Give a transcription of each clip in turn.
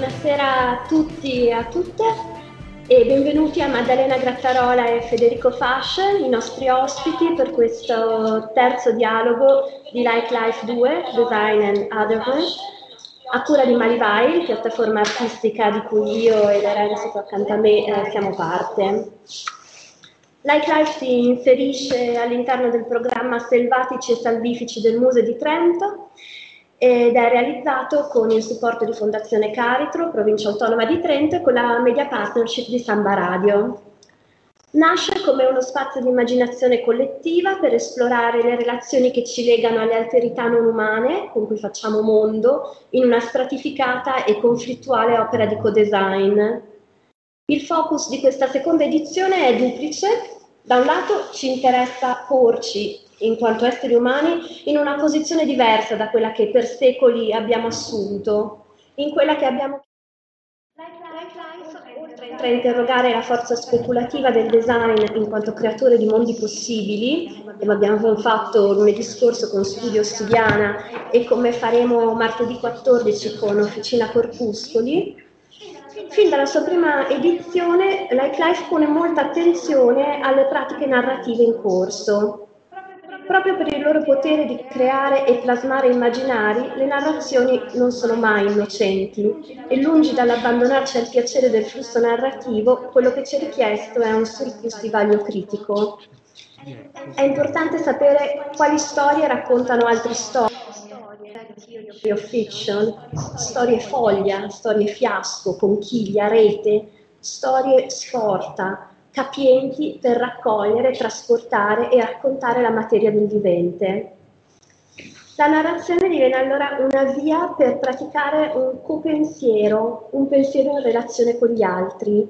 buonasera a tutti e a tutte e benvenuti a Maddalena Grattarola e Federico Fasce, i nostri ospiti per questo terzo dialogo di Like Life 2, Design and Otherhood, a cura di Malivai, piattaforma artistica di cui io e Lorenzo accanto a me eh, siamo parte. Like Life si inserisce all'interno del programma Selvatici e Salvifici del Museo di Trento ed è realizzato con il supporto di Fondazione Caritro, provincia autonoma di Trento e con la media partnership di Samba Radio. Nasce come uno spazio di immaginazione collettiva per esplorare le relazioni che ci legano alle alterità non umane con cui facciamo mondo in una stratificata e conflittuale opera di co-design. Il focus di questa seconda edizione è duplice. Da un lato ci interessa porci in quanto esseri umani in una posizione diversa da quella che per secoli abbiamo assunto, in quella che abbiamo oltre a interrogare la forza speculativa del design in quanto creatore di mondi possibili, come abbiamo fatto lunedì scorso con Studio Studiana e come faremo martedì 14 con Officina Corpuscoli, fin dalla sua prima edizione Like Life pone molta attenzione alle pratiche narrative in corso Proprio per il loro potere di creare e plasmare immaginari, le narrazioni non sono mai innocenti e lungi dall'abbandonarci al piacere del flusso narrativo, quello che ci è richiesto è un surplus di vaglio critico. È importante sapere quali storie raccontano altre storie of fiction, storie foglia, storie fiasco, conchiglia, rete, storie sforta, capienti per raccogliere, trasportare e raccontare la materia del vivente. La narrazione diviene allora una via per praticare un copensiero, un pensiero in relazione con gli altri.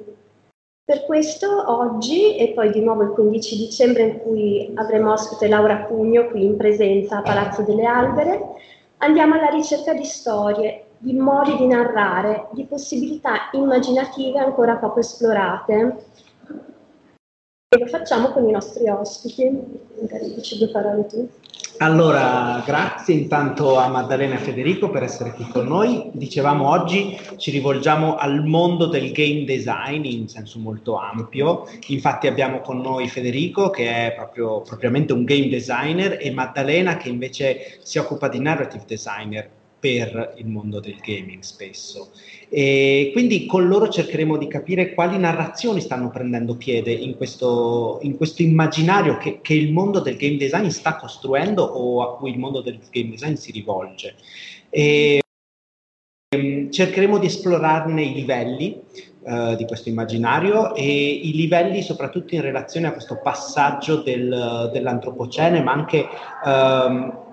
Per questo oggi, e poi di nuovo il 15 dicembre in cui avremo ospite Laura Pugno qui in presenza a Palazzo delle Albere, andiamo alla ricerca di storie, di modi di narrare, di possibilità immaginative ancora poco esplorate e lo facciamo con i nostri ospiti. Magari dici due parole tu. Allora, grazie intanto a Maddalena e Federico per essere qui con noi. Dicevamo oggi ci rivolgiamo al mondo del game design in senso molto ampio. Infatti abbiamo con noi Federico che è proprio, propriamente un game designer e Maddalena che invece si occupa di narrative designer per il mondo del gaming spesso. E quindi con loro cercheremo di capire quali narrazioni stanno prendendo piede in questo, in questo immaginario che, che, il mondo del game design sta costruendo o a cui il mondo del game design si rivolge. E, ehm, cercheremo di esplorarne i livelli uh, di questo immaginario e i livelli soprattutto in relazione a questo passaggio del, dell'antropocene, ma anche... Um,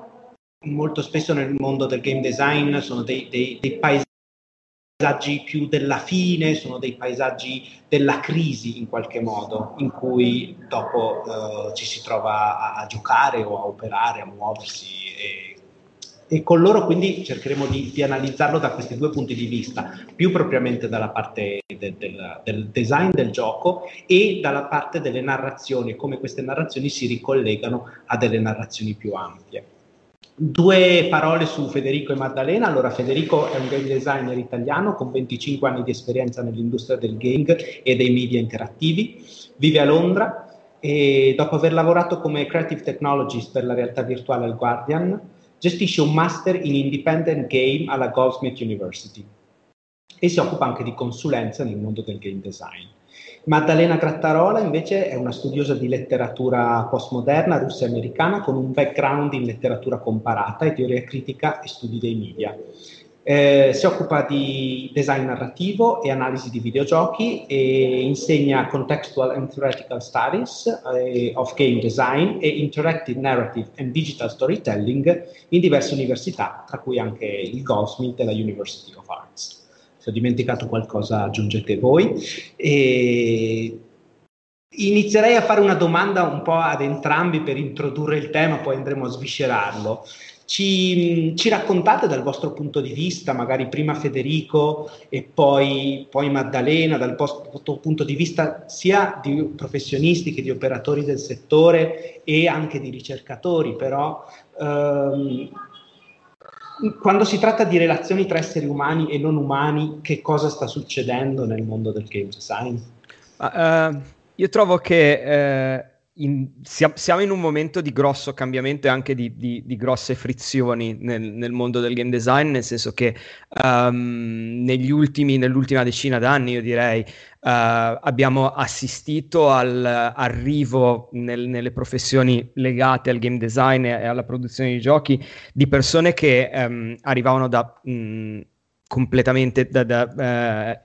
molto spesso nel mondo del game design sono dei, dei, dei paesaggi più della fine, sono dei paesaggi della crisi in qualche modo, in cui dopo uh, ci si trova a, a, giocare o a operare, a muoversi e, e con loro quindi cercheremo di, di, analizzarlo da questi due punti di vista, più propriamente dalla parte de, del, del design del gioco e dalla parte delle narrazioni, come queste narrazioni si ricollegano a delle narrazioni più ampie. Due parole su Federico e Maddalena. Allora, Federico è un game designer italiano con 25 anni di esperienza nell'industria del gaming e dei media interattivi. Vive a Londra e dopo aver lavorato come Creative Technologist per la realtà virtuale al Guardian, gestisce un master in Independent Game alla Goldsmith University e si occupa anche di consulenza nel mondo del game design. Maddalena Grattarola invece è una studiosa di letteratura postmoderna russa americana con un background in letteratura comparata e teoria critica e studi dei media. Eh, si occupa di design narrativo e analisi di videogiochi e insegna Contextual and Theoretical Studies eh, of Game Design e Interactive Narrative and Digital Storytelling in diverse università, tra cui anche il Goldsmith e la University of Arts se ho dimenticato qualcosa aggiungete voi. E inizierei a fare una domanda un po' ad entrambi per introdurre il tema, poi andremo a sviscerarlo. Ci, ci, raccontate dal vostro punto di vista, magari prima Federico e poi, poi, Maddalena, dal vostro punto di vista sia di professionisti che di operatori del settore e anche di ricercatori, però ehm, quando si tratta di relazioni tra esseri umani e non umani, che cosa sta succedendo nel mondo del game design? Uh, io trovo che uh, in, siamo in un momento di grosso cambiamento e anche di, di, di grosse frizioni nel, nel, mondo del game design, nel senso che um, negli ultimi, nell'ultima decina d'anni, io direi, uh, abbiamo assistito all'arrivo nel, nelle professioni legate al game design e alla produzione di giochi di persone che um, arrivavano da mh, completamente da, da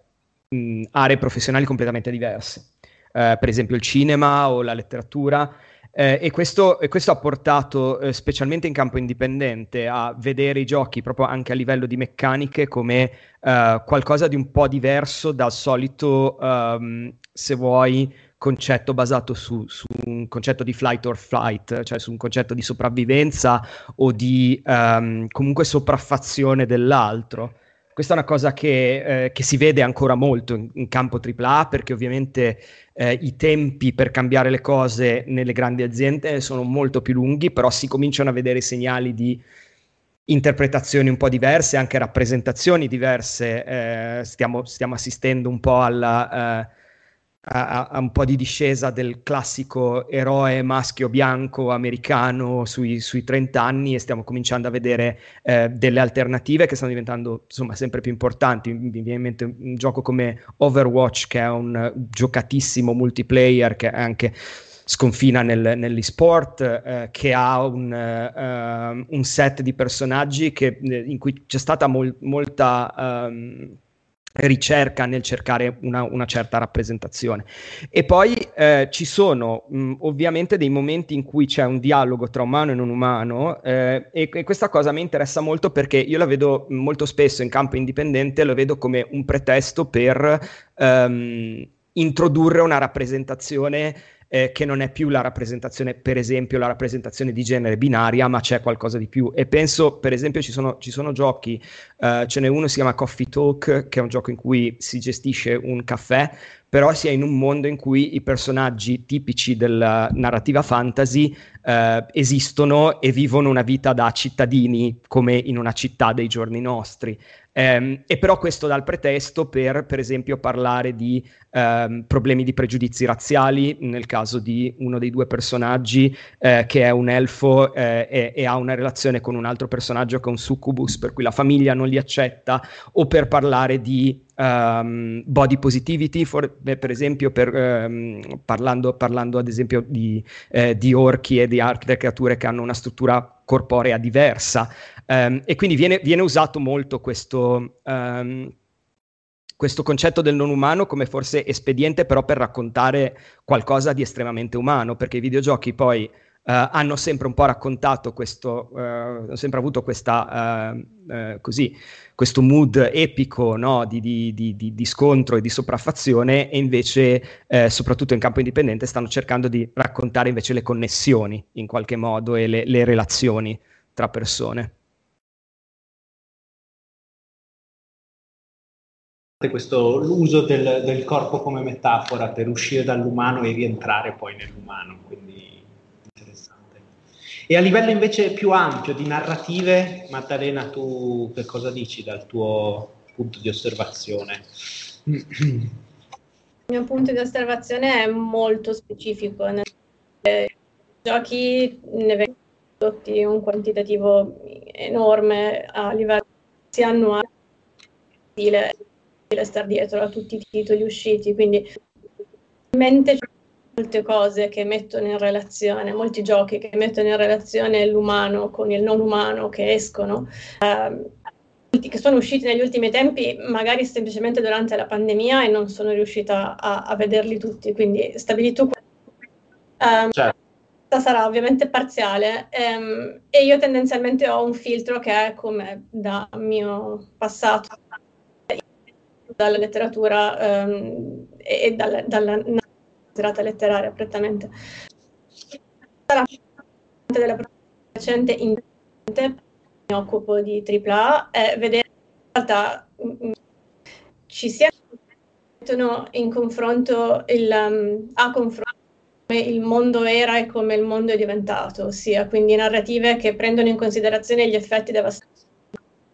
uh, mh, aree professionali completamente diverse eh, per esempio il cinema o la letteratura. Eh, e, questo, e, questo, ha portato, eh, specialmente in campo indipendente, a vedere i giochi proprio anche a livello di meccaniche come eh, qualcosa di un po' diverso dal solito, um, se vuoi, concetto basato su, su, un concetto di flight or flight, cioè su un concetto di sopravvivenza o di um, comunque sopraffazione dell'altro. Questa è una cosa che, eh, che si vede ancora molto in, in campo AAA perché ovviamente eh, i tempi per cambiare le cose nelle grandi aziende sono molto più lunghi, però si cominciano a vedere segnali di interpretazioni un po' diverse, anche rappresentazioni diverse. Eh, stiamo, stiamo, assistendo un po' alla... Eh, a, a, un po' di discesa del classico eroe maschio bianco americano sui, sui 30 anni e stiamo cominciando a vedere eh, delle alternative che stanno diventando insomma sempre più importanti. Mi viene in mente un gioco come Overwatch che è un giocatissimo multiplayer che anche sconfina nel, nell'esport, eh, che ha un, uh, un, set di personaggi che, eh, in cui c'è stata mol, molta... Um, ricerca nel cercare una, una, certa rappresentazione. E poi eh, ci sono mh, ovviamente dei momenti in cui c'è un dialogo tra umano e non umano eh, e, e, questa cosa mi interessa molto perché io la vedo molto spesso in campo indipendente, lo vedo come un pretesto per ehm, introdurre una rappresentazione eh, che non è più la rappresentazione, per esempio, la rappresentazione di genere binaria, ma c'è qualcosa di più. E penso, per esempio, ci sono, ci sono giochi, uh, ce n'è uno si chiama Coffee Talk, che è un gioco in cui si gestisce un caffè, però si è in un mondo in cui i personaggi tipici della narrativa fantasy uh, esistono e vivono una vita da cittadini, come in una città dei giorni nostri. Um, e però questo dà il pretesto per, per esempio, parlare di um, problemi di pregiudizi razziali, nel caso di uno dei due personaggi eh, che è un elfo eh, e, e, ha una relazione con un altro personaggio che è un succubus, per cui la famiglia non li accetta, o per parlare di um, body positivity, for, per esempio, per, parlando, parlando, ad esempio di, eh, di orchi e di altre creature che hanno una struttura corporea diversa. Um, e quindi viene, viene, usato molto questo, um, questo concetto del non umano come forse espediente però per raccontare qualcosa di estremamente umano, perché i videogiochi poi hanno sempre un po' raccontato questo, uh, hanno sempre avuto questa, uh, così, questo mood epico no? di, di, di, di, scontro e di sopraffazione e invece, soprattutto in campo indipendente, stanno cercando di raccontare invece le connessioni in qualche modo e le, le relazioni tra persone. questo l'uso del, del, corpo come metafora per uscire dall'umano e rientrare poi nell'umano, quindi. E a livello invece più ampio di narrative, Maddalena, tu che cosa dici dal tuo punto di osservazione? Il mio punto di osservazione è molto specifico. I giochi ne vengono prodotti un quantitativo enorme a livello sia annuale stare dietro a tutti i titoli usciti, quindi in mente c'è molte cose che mettono in relazione, molti giochi che mettono in relazione l'umano con il non umano che escono, eh, che sono usciti negli ultimi tempi, magari semplicemente durante la pandemia e non sono riuscita a, a vederli tutti, quindi stabilito um, certo. sarà ovviamente parziale um, e io tendenzialmente ho un filtro che è come da mio passato dalla letteratura um, e dalla, dalla serata letteraria prettamente. Della recente in mi occupo di AAA è vedere in realtà mm, ci sia in confronto il, um, a confronto come il mondo era e come il mondo è diventato, ossia quindi narrative che prendono in considerazione gli effetti devastanti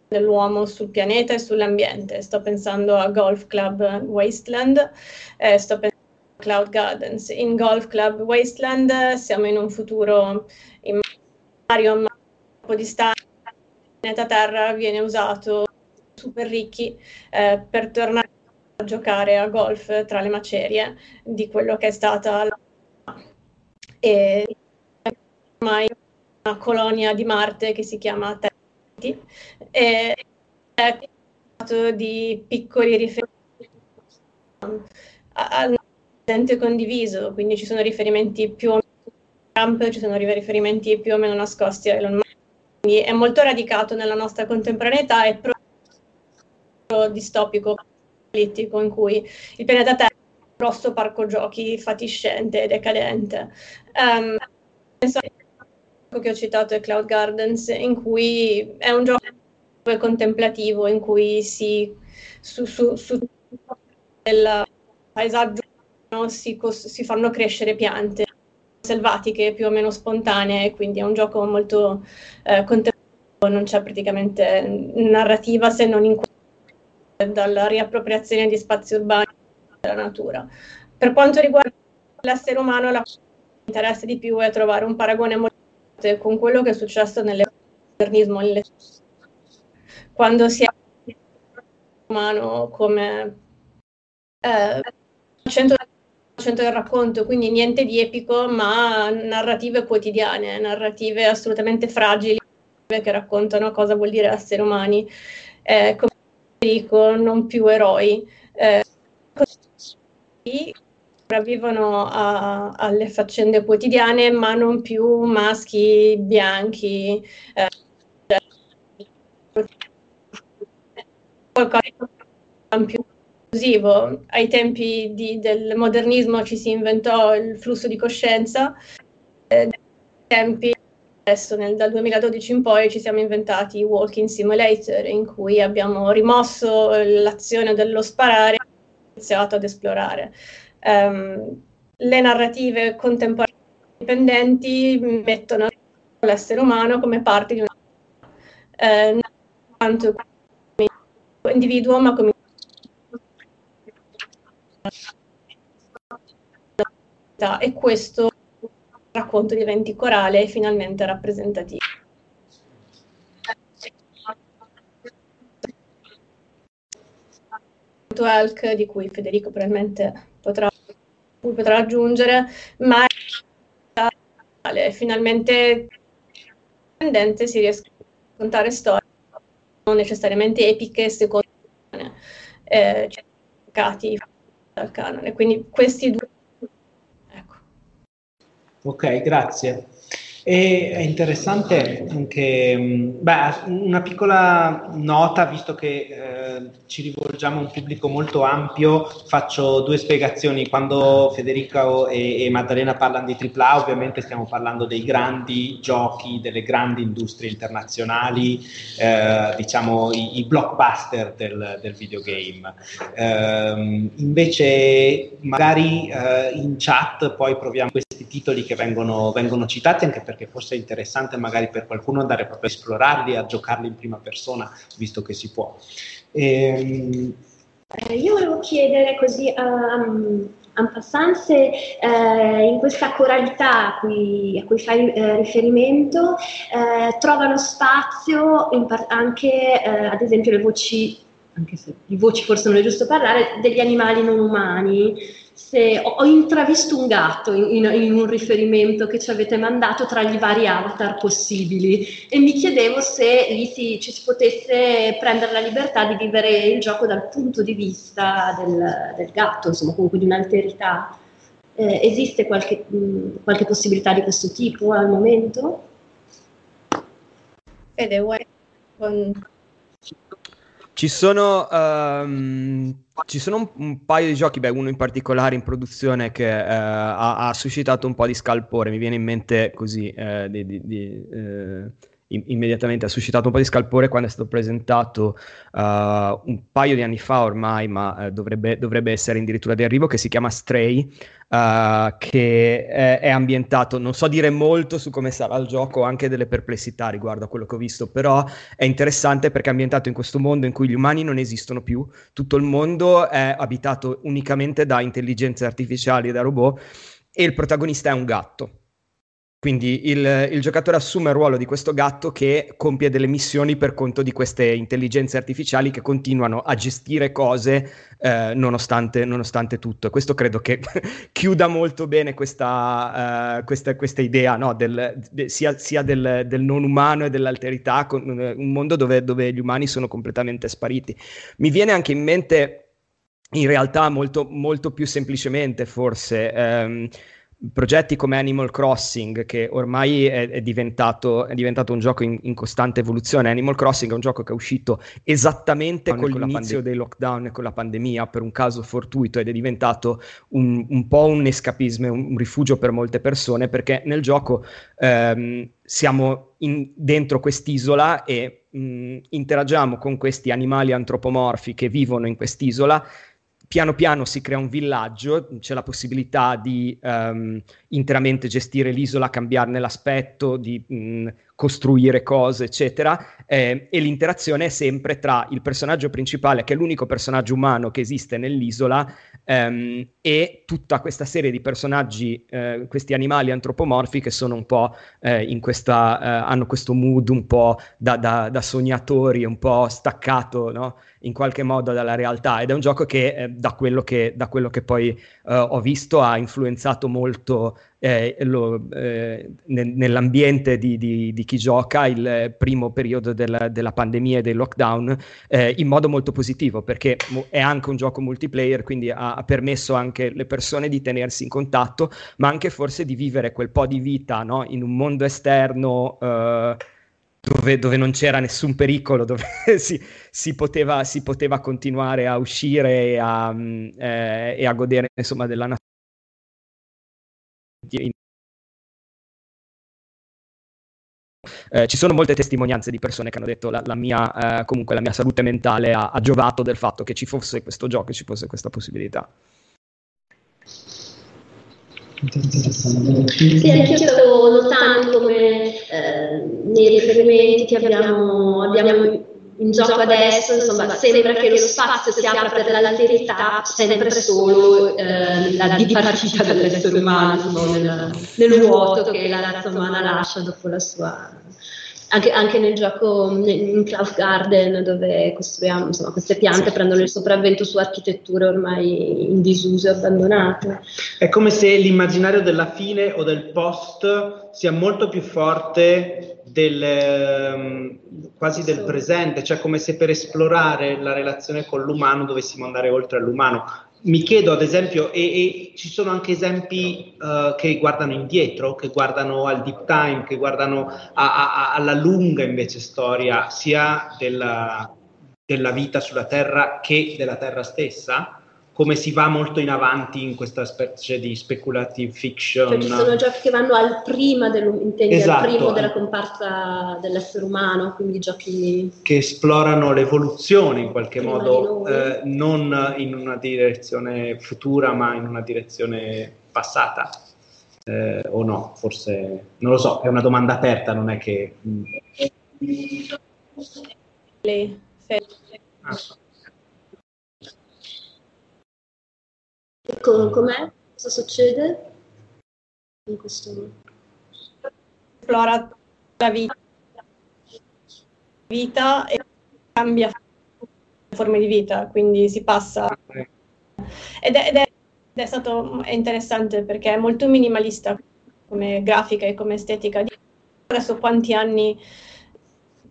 dell'uomo sul pianeta e sull'ambiente. Sto pensando a Golf Club Wasteland, eh, sto pensando Cloud Gardens. In Golf Club Wasteland siamo in un futuro immaginario, ma un po' distante. Il pianeta Terra viene usato super ricchi eh, per tornare a giocare a golf tra le macerie di quello che è stata la e ormai una colonia di Marte che si chiama Terra e è di piccoli riferimenti al presente condiviso, quindi ci sono riferimenti più o meno a Trump, ci sono riferimenti più o meno nascosti a Elon Musk, quindi è molto radicato nella nostra contemporaneità e proprio distopico politico in cui il pianeta Terra è un grosso parco giochi fatiscente e decadente. Um, penso che ho citato è Cloud Gardens, in cui è un gioco contemplativo, in cui si su, su, su del paesaggio si, si, fanno crescere piante selvatiche più o meno spontanee, quindi è un gioco molto eh, contemplativo, non c'è praticamente narrativa se non in dalla riappropriazione di spazi urbani della natura. Per quanto riguarda l'essere umano, la cosa che mi interessa di più è trovare un paragone molto con quello che è successo nell'esternismo, quando si è umano come eh, centro, centro del racconto, quindi niente di epico, ma narrative quotidiane, narrative assolutamente fragili che raccontano cosa vuol dire essere umani. Eh, come dico, non più eroi. Eh, sopravvivono a, alle faccende quotidiane, ma non più maschi bianchi. Eh, qualcosa più inclusivo. Ai tempi di, del modernismo ci si inventò il flusso di coscienza, eh, tempi adesso nel, dal 2012 in poi ci siamo inventati i walking simulator in cui abbiamo rimosso l'azione dello sparare e iniziato ad esplorare um, le narrative contemporanee indipendenti mettono l'essere umano come parte di una eh, non tanto come individuo ma come e questo racconto di eventi corale è finalmente rappresentativo. Elk, di cui Federico probabilmente potrà, potrà aggiungere, ma è finalmente indipendente si riescono a raccontare storie non necessariamente epiche secondo eh, cercati dal canone. Quindi questi due. Ok, grazie. E è interessante anche mm, beh, una piccola nota, visto che eh, ci rivolgiamo a un pubblico molto ampio, faccio due spiegazioni. Quando Federica e, e Maddalena parlano di AAA, ovviamente stiamo parlando dei grandi giochi, delle grandi industrie internazionali, eh, diciamo i, i, blockbuster del, del videogame. Eh, invece, magari eh, in chat poi proviamo questi titoli che vengono, vengono citati anche perché perché è interessante magari per qualcuno andare proprio a esplorarli, a giocarli in prima persona, visto che si può. Ehm... Eh, io volevo chiedere così um, en passant se eh, in questa coralità a cui, a cui fai eh, riferimento eh, trovano spazio par- anche eh, ad esempio le voci, anche se di voci forse non è giusto parlare, degli animali non umani se ho, ho intravisto un gatto in, in, in, un riferimento che ci avete mandato tra gli vari avatar possibili e mi chiedevo se lì si, ci si potesse prendere la libertà di vivere il gioco dal punto di vista del, del gatto, insomma comunque di un'alterità. Eh, esiste qualche, mh, qualche possibilità di questo tipo al momento? Fede, vuoi... Ci sono, um, ci sono un, un, paio di giochi, beh, uno in particolare in produzione che uh, ha, ha, suscitato un po' di scalpore. Mi viene in mente così uh, di, di, di, immediatamente ha suscitato un po' di scalpore quando è stato presentato uh, un paio di anni fa ormai, ma uh, dovrebbe, dovrebbe, essere addirittura di arrivo, che si chiama Stray, uh, che è, è, ambientato, non so dire molto su come sarà il gioco, ho anche delle perplessità riguardo a quello che ho visto, però è interessante perché è ambientato in questo mondo in cui gli umani non esistono più, tutto il mondo è abitato unicamente da intelligenze artificiali e da robot e il protagonista è un gatto quindi il, il, giocatore assume il ruolo di questo gatto che compie delle missioni per conto di queste intelligenze artificiali che continuano a gestire cose eh, nonostante, nonostante, tutto. Questo credo che chiuda molto bene questa, uh, questa, questa idea no? del, de, sia, sia del, del, non umano e dell'alterità, con, uh, un mondo dove, dove gli umani sono completamente spariti. Mi viene anche in mente, in realtà molto, molto più semplicemente forse... Um, progetti come Animal Crossing, che ormai è, è, diventato, è diventato, un gioco in, in, costante evoluzione. Animal Crossing è un gioco che è uscito esattamente con, con l'inizio dei lockdown e con la pandemia, per un caso fortuito, ed è diventato un, un po' un escapismo, un, un, rifugio per molte persone, perché nel gioco ehm, siamo in, dentro quest'isola e mh, interagiamo con questi animali antropomorfi che vivono in quest'isola piano piano si crea un villaggio, c'è la possibilità di um, interamente gestire l'isola, cambiarne l'aspetto, di mh, costruire cose, eccetera, eh, e l'interazione è sempre tra il personaggio principale, che è l'unico personaggio umano che esiste nell'isola, ehm, e tutta questa serie di personaggi, eh, questi animali antropomorfi che sono un po' eh, in questa, eh, hanno questo mood un po' da, da, da sognatori, un po' staccato, no? In qualche modo dalla realtà ed è un gioco che eh, da, quello che, da quello che poi eh, ho visto ha influenzato molto eh, lo, eh, nel, nell'ambiente di, di, di, chi gioca il primo periodo del, della pandemia e del lockdown eh, in modo molto positivo perché è anche un gioco multiplayer quindi ha, ha, permesso anche le persone di tenersi in contatto ma anche forse di vivere quel po' di vita no? in un mondo esterno eh, dove, dove, non c'era nessun pericolo, dove si, si, poteva, si, poteva, continuare a uscire e a, eh, e a godere insomma, della natura. Eh, ci sono molte testimonianze di persone che hanno detto la, la mia, eh, comunque la mia salute mentale ha, ha giovato del fatto che ci fosse questo gioco e ci fosse questa possibilità. Sì, anche io stavo notando come eh, nei riferimenti che abbiamo, abbiamo in gioco adesso, insomma, sembra che lo spazio si apra per l'alterità sempre solo eh, la dipartita dell'essere umano nel, nel vuoto che la razza umana lascia dopo la sua anche, anche, nel gioco in Cloud Garden dove costruiamo insomma, queste piante prendono il sopravvento su architetture ormai in disuso e abbandonate. È come se l'immaginario della fine o del post sia molto più forte del, ehm, quasi del presente, cioè come se per esplorare la relazione con l'umano dovessimo andare oltre all'umano mi chiedo ad esempio, e, e ci sono anche esempi uh, che guardano indietro, che guardano al deep time, che guardano a, a, alla lunga invece storia sia della, della vita sulla Terra che della Terra stessa? Come si va molto in avanti in questa specie di speculative fiction. Cioè ci sono giochi che vanno al prima, esatto. al primo della comparsa dell'essere umano, quindi giochi che esplorano l'evoluzione in qualche modo, eh, non in una direzione futura, ma in una direzione passata. Eh, o no, forse non lo so, è una domanda aperta, non è che. Lei, ah. Com- com'è? Cosa succede in questo Esplora la vita, vita e cambia forme di vita, quindi si passa. Ed è, ed è, è stato interessante perché è molto minimalista come grafica e come estetica. Adesso quanti anni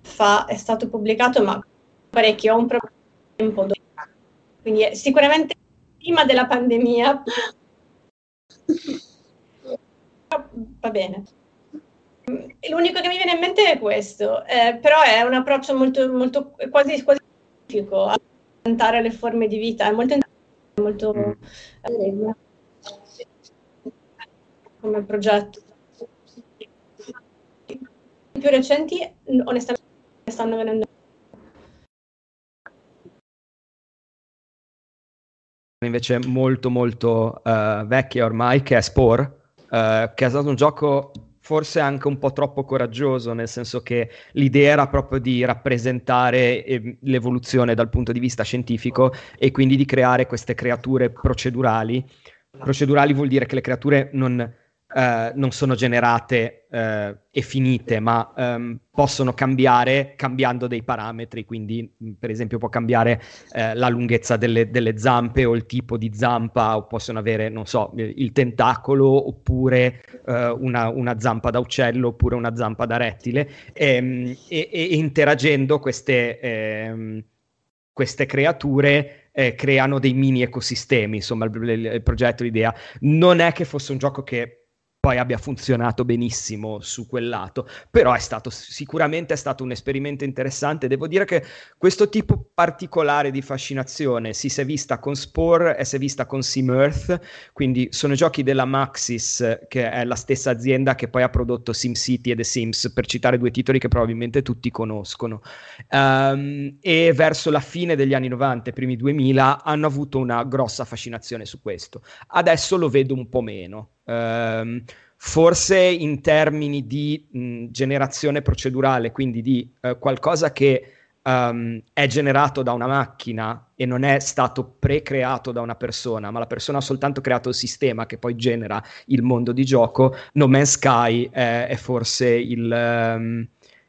fa è stato pubblicato, ma parecchio, ho un problema. Quindi è sicuramente prima della pandemia. Va bene. L'unico che mi viene in mente è questo, eh, però è un approccio molto, molto quasi, quasi specifico a presentare le forme di vita, è molto, molto eh, come progetto. più recenti onestamente stanno venendo invece molto molto uh, vecchia ormai che è Spore uh, che è stato un gioco forse anche un po' troppo coraggioso, nel senso che l'idea era proprio di rappresentare eh, l'evoluzione dal punto di vista scientifico e quindi di creare queste creature procedurali. Procedurali vuol dire che le creature non eh, non sono generate eh, e finite, ma ehm, possono cambiare cambiando dei parametri, quindi per esempio può cambiare eh, la lunghezza delle, delle, zampe o il tipo di zampa, o possono avere, non so, il tentacolo oppure eh, una, una, zampa da uccello oppure una zampa da rettile, ehm, e, e, e interagendo queste, ehm, queste creature eh, creano dei mini ecosistemi, insomma il, il, il progetto, l'idea. Non è che fosse un gioco che poi abbia funzionato benissimo su quel lato, però è stato sicuramente è stato un esperimento interessante. Devo dire che questo tipo particolare di fascinazione si è vista con Spore e si è vista con SimEarth, quindi sono giochi della Maxis, che è la stessa azienda che poi ha prodotto SimCity e The Sims, per citare due titoli che probabilmente tutti conoscono. Um, e verso la fine degli anni 90, primi 2000, hanno avuto una grossa fascinazione su questo. Adesso lo vedo un po' meno. Um, forse in termini di mh, generazione procedurale, quindi di uh, qualcosa che um, è generato da una macchina e non è stato pre-creato da una persona, ma la persona ha soltanto creato il sistema che poi genera il mondo di gioco, No Man's Sky è, è forse il... Um,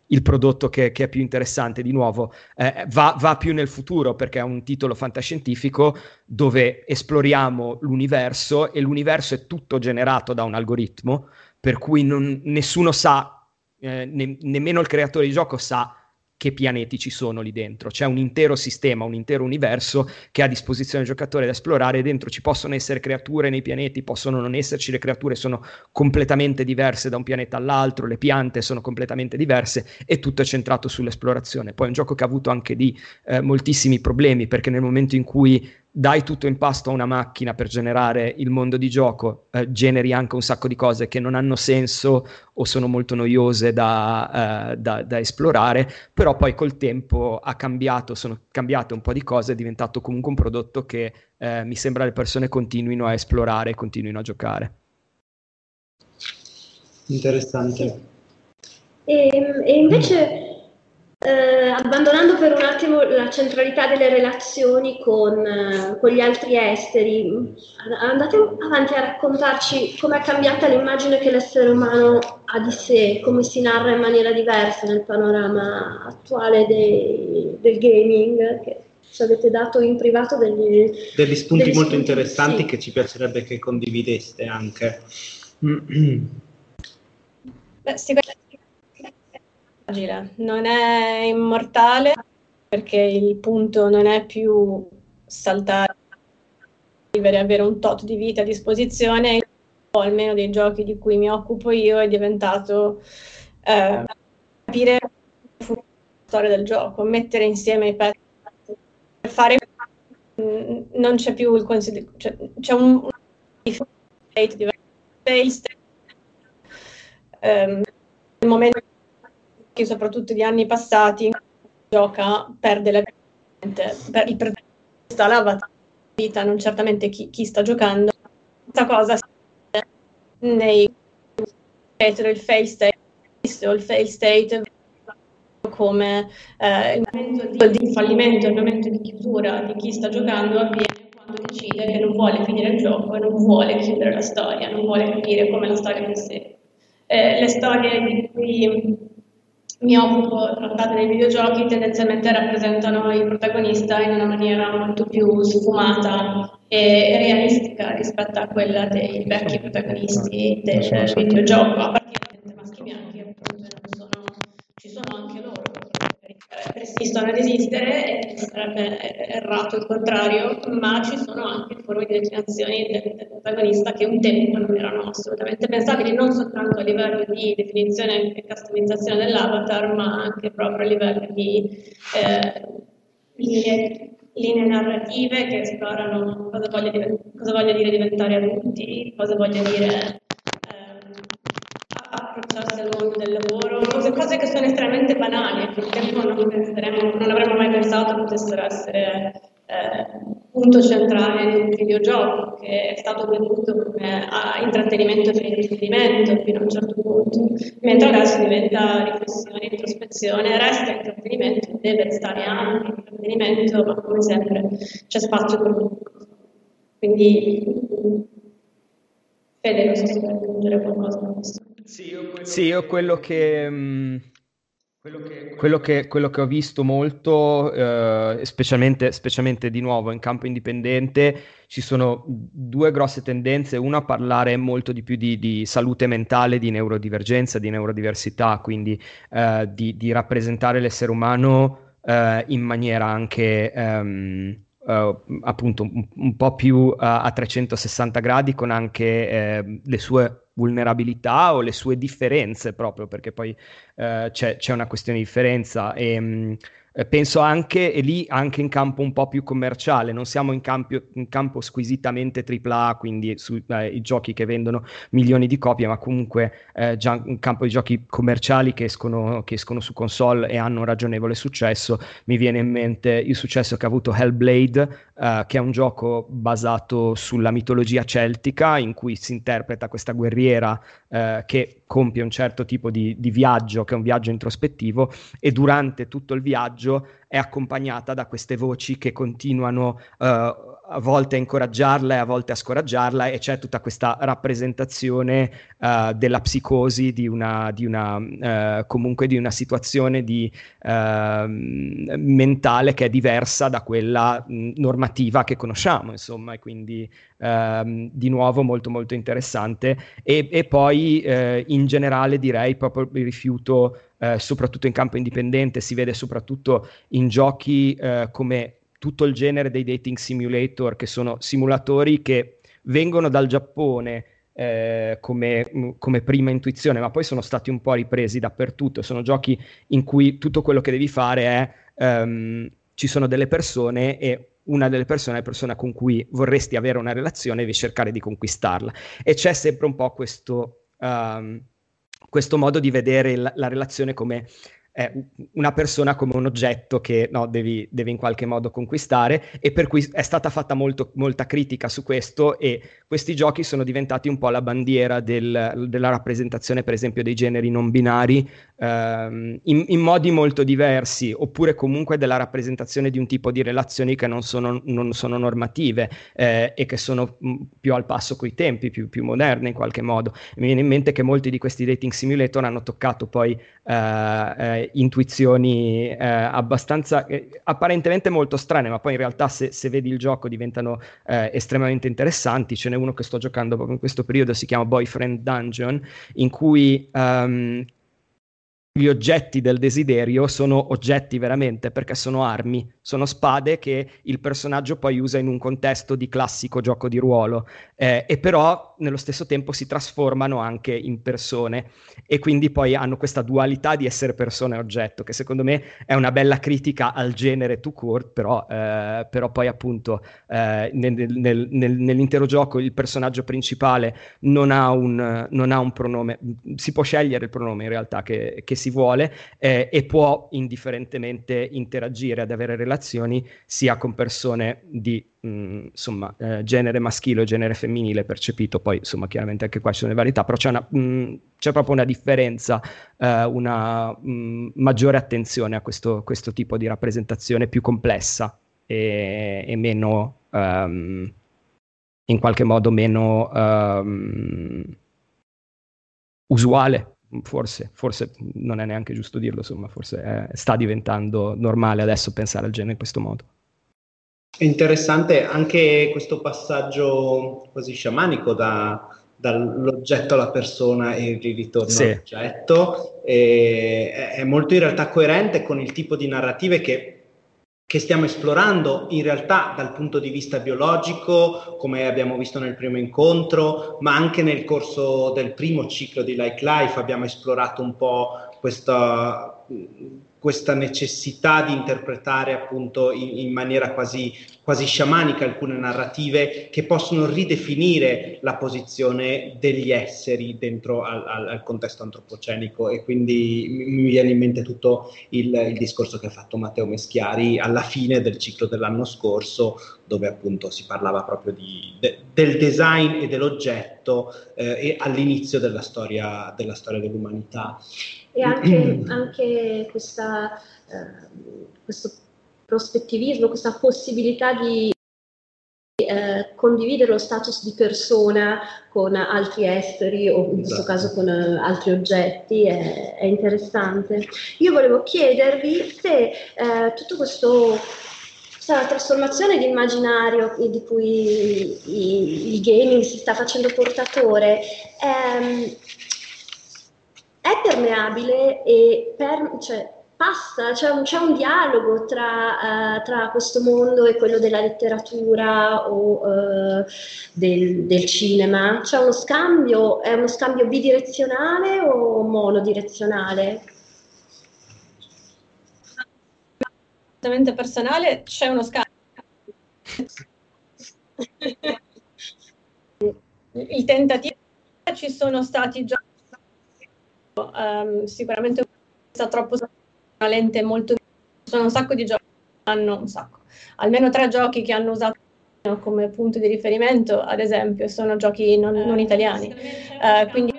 il prodotto che, che, è più interessante. Di nuovo, eh, va, va, più nel futuro perché è un titolo fantascientifico dove esploriamo l'universo e l'universo è tutto generato da un algoritmo, per cui non, nessuno sa, eh, ne, nemmeno il creatore di gioco sa che pianeti ci sono lì dentro. C'è un intero sistema, un intero universo che ha a disposizione il giocatore da esplorare. Dentro ci possono essere creature nei pianeti, possono non esserci, le creature sono completamente diverse da un pianeta all'altro, le piante sono completamente diverse e tutto è centrato sull'esplorazione. Poi è un gioco che ha avuto anche di eh, moltissimi problemi perché nel momento in cui dai tutto in pasto a una macchina per generare il mondo di gioco, eh, generi anche un sacco di cose che non hanno senso o sono molto noiose da, eh, da, da, esplorare, però poi col tempo ha cambiato, sono cambiate un po' di cose, è diventato comunque un prodotto che eh, mi sembra le persone continuino a esplorare e continuino a giocare. Interessante. E, e invece eh, abbandonando per un attimo la centralità delle relazioni con, eh, con, gli altri esteri, andate avanti a raccontarci come è cambiata l'immagine che l'essere umano ha di sé, come si narra in maniera diversa nel panorama attuale dei, del gaming, che ci avete dato in privato degli, degli spunti degli molto spunti, interessanti sì. che ci piacerebbe che condivideste anche. Beh, sicuramente non è immortale perché il punto non è più saltare, vivere, avere un tot di vita a disposizione, o almeno dei giochi di cui mi occupo io, è diventato eh, capire la storia del gioco, mettere insieme i pezzi. Per fare non c'è più il consiglio, cioè, c'è un, diverso, um, nel momento soprattutto di anni passati, gioca, perde la per il protagonista la vita, non certamente chi, chi sta giocando. Questa cosa nei il fail state il fail state come eh, il momento di fallimento, il momento di chiusura di chi sta giocando avviene quando decide che non vuole finire il gioco e non vuole chiudere la storia, non vuole capire come la storia prosegue. Eh, le storie di cui mi occupo trattate dei videogiochi tendenzialmente rappresentano il protagonista in una maniera molto più sfumata e realistica rispetto a quella dei vecchi protagonisti del videogioco, a partire da maschi bianchi, appunto, sono, ci sono anche loro persistono ad esistere, sarebbe errato il contrario, ma ci sono anche forme di declinazioni del, del protagonista che un tempo non erano assolutamente pensabili, non soltanto a livello di definizione e customizzazione dell'avatar, ma anche proprio a livello di eh, linee, linee, narrative che esplorano cosa voglia, cosa voglia, dire diventare adulti, cosa voglia dire al mondo del lavoro, cose, cose che sono estremamente banali e che un tempo non, avremmo mai pensato potessero essere eh, punto centrale di un videogioco che è stato venduto come a intrattenimento per intrattenimento fino a un certo punto, mentre adesso diventa riflessione, introspezione, resta intrattenimento, deve restare anche intrattenimento, ma come sempre c'è spazio per tutto. Quindi, Fede, non so se vuoi aggiungere qualcosa a questo. Sì, io quello, sì, io quello che... Mh mm, quello che, quello che, ho visto molto, eh, specialmente, specialmente, di nuovo in campo indipendente, ci sono due grosse tendenze. Una a parlare molto di più di, di salute mentale, di neurodivergenza, di neurodiversità, quindi eh, di, di, rappresentare l'essere umano eh, in maniera anche... Um, Uh, appunto un, un, po' più uh, a 360 gradi con anche eh, le sue vulnerabilità o le sue differenze proprio, perché poi eh, c'è, c'è, una questione di differenza. E, mh, eh, penso anche, e lì anche in campo un po' più commerciale, non siamo in campo, in campo squisitamente AAA, quindi sui eh, giochi che vendono milioni di copie, ma comunque eh, già in campo di giochi commerciali che escono, che escono, su console e hanno un ragionevole successo. Mi viene in mente il successo che ha avuto Hellblade, eh, che è un gioco basato sulla mitologia celtica, in cui si interpreta questa guerriera eh, che compie un certo tipo di, di viaggio, che è un viaggio introspettivo, e durante tutto il viaggio è accompagnata da queste voci che continuano uh, a volte a incoraggiarla e a volte a scoraggiarla e c'è tutta questa rappresentazione uh, della psicosi di una, di una uh, comunque di una situazione di, mentale che è diversa da quella mh, normativa che conosciamo insomma e quindi ehm, di nuovo molto molto interessante. E, e poi in generale direi proprio il rifiuto eh, soprattutto in campo indipendente, si vede soprattutto in giochi eh, come tutto il genere dei dating simulator, che sono simulatori che vengono dal Giappone. Eh, come, come, prima intuizione, ma poi sono stati un po' ripresi dappertutto. Sono giochi in cui tutto quello che devi fare è um, ci sono delle persone e una delle persone è la persona con cui vorresti avere una relazione e devi cercare di conquistarla. E c'è sempre un po' questo. Um, questo modo di vedere la, la relazione come una persona come un oggetto che no, devi, devi, in qualche modo conquistare e per cui è stata fatta molto, molta critica su questo e questi giochi sono diventati un po' la bandiera del, della rappresentazione per esempio dei generi non binari ehm, in, in, modi molto diversi oppure comunque della rappresentazione di un tipo di relazioni che non sono, non sono normative eh, e che sono mh, più al passo coi tempi, più, più moderne in qualche modo. Mi viene in mente che molti di questi dating simulator hanno toccato poi eh, eh, intuizioni eh, abbastanza eh, apparentemente molto strane, ma poi in realtà se, se vedi il gioco diventano eh, estremamente interessanti. Ce n'è uno che sto giocando proprio in questo periodo, si chiama Boyfriend Dungeon, in cui um, gli oggetti del desiderio sono oggetti veramente perché sono armi, sono spade che il personaggio poi usa in un contesto di classico gioco di ruolo eh, e però nello stesso tempo si trasformano anche in persone e quindi poi hanno questa dualità di essere persona e oggetto che secondo me è una bella critica al genere to court però, eh, però poi appunto eh, nel, nel, nel, nell'intero gioco il personaggio principale non ha, un, non ha un pronome, si può scegliere il pronome in realtà che, che si vuole eh, e può indifferentemente interagire ad avere relazioni sia con persone di mh, mm, insomma, eh, genere maschile o genere femminile percepito, poi insomma chiaramente anche qua ci sono le varietà, però c'è, una, mh, mm, c'è proprio una differenza, eh, una mh, mm, maggiore attenzione a questo, questo, tipo di rappresentazione più complessa e, e meno, um, in qualche modo meno um, usuale forse, forse non è neanche giusto dirlo, insomma, forse è, sta diventando normale adesso pensare al genere in questo modo. È interessante anche questo passaggio quasi sciamanico da, dall'oggetto alla persona e il ritorno sì. all'oggetto. È molto in realtà coerente con il tipo di narrative che, che, stiamo esplorando in realtà dal punto di vista biologico, come abbiamo visto nel primo incontro, ma anche nel corso del primo ciclo di Like Life abbiamo esplorato un po' questa questa necessità di interpretare appunto in, in maniera quasi, quasi, sciamanica alcune narrative che possono ridefinire la posizione degli esseri dentro al, al, al contesto antropocenico. E quindi mi, viene in mente tutto il, il, discorso che ha fatto Matteo Meschiari alla fine del ciclo dell'anno scorso dove appunto si parlava proprio di, de, del design e dell'oggetto eh, e all'inizio della storia, della storia dell'umanità. E anche, anche questa, eh, questo prospettivismo, questa possibilità di eh, condividere lo status di persona con altri esteri o in questo esatto. caso con uh, altri oggetti è, è, interessante. Io volevo chiedervi se eh, tutto questo questa trasformazione di immaginario di cui il gaming si sta facendo portatore ehm, è permeabile e per, cioè, passa, c'è un, c'è un dialogo tra, uh, tra, questo mondo e quello della letteratura o uh, del, del, cinema? C'è uno scambio, è uno scambio bidirezionale o monodirezionale? Assolutamente personale c'è uno scambio. Il tentativo ci sono stati già um, sicuramente troppo una lente molto sono un sacco di giochi hanno un sacco. Almeno tre giochi che hanno usato come punto di riferimento ad esempio sono giochi non, non italiani. uh, quindi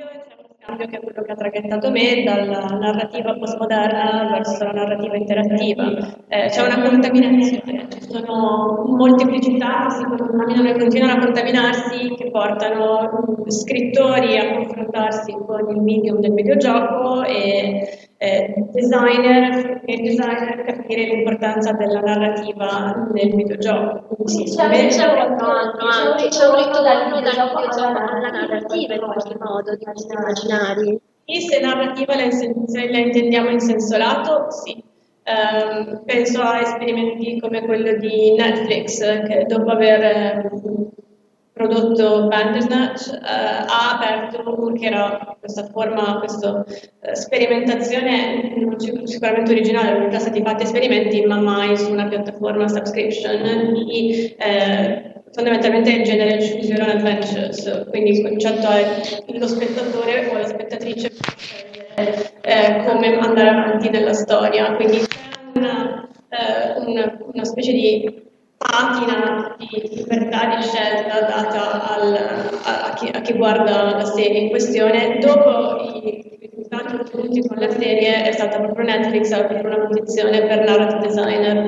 cambio che è quello che ha traghettato me dalla narrativa postmoderna verso la narrativa interattiva. Eh, c'è una contaminazione, ci sono molteplicità che si contaminano e continuano a contaminarsi che portano scrittori a confrontarsi con il medium del videogioco e eh, designer e designer capire l'importanza della narrativa nel videogioco. Sì, c'è, un ritorno c'è un ritorno dal videogioco alla narrativa in qualche modo di questi immaginari. Sì, se narrativa la, la intendiamo in senso lato, sì. Um, penso a esperimenti come quello di Netflix che dopo aver prodotto Bandersnatch eh, ha aperto che era questa forma, questa eh, sperimentazione sicuramente originale, erano già stati fatti esperimenti, ma mai su una piattaforma subscription di eh, fondamentalmente il genere Choose Your Adventures, quindi il concetto è lo spettatore o la spettatrice eh, come andare avanti nella storia, quindi c'è una, eh, una, una specie di patina di libertà di scelta data al, a, chi, a, chi, guarda la serie in questione. Dopo i risultati ottenuti con la serie è stata proprio Netflix a avere una posizione per narrative designer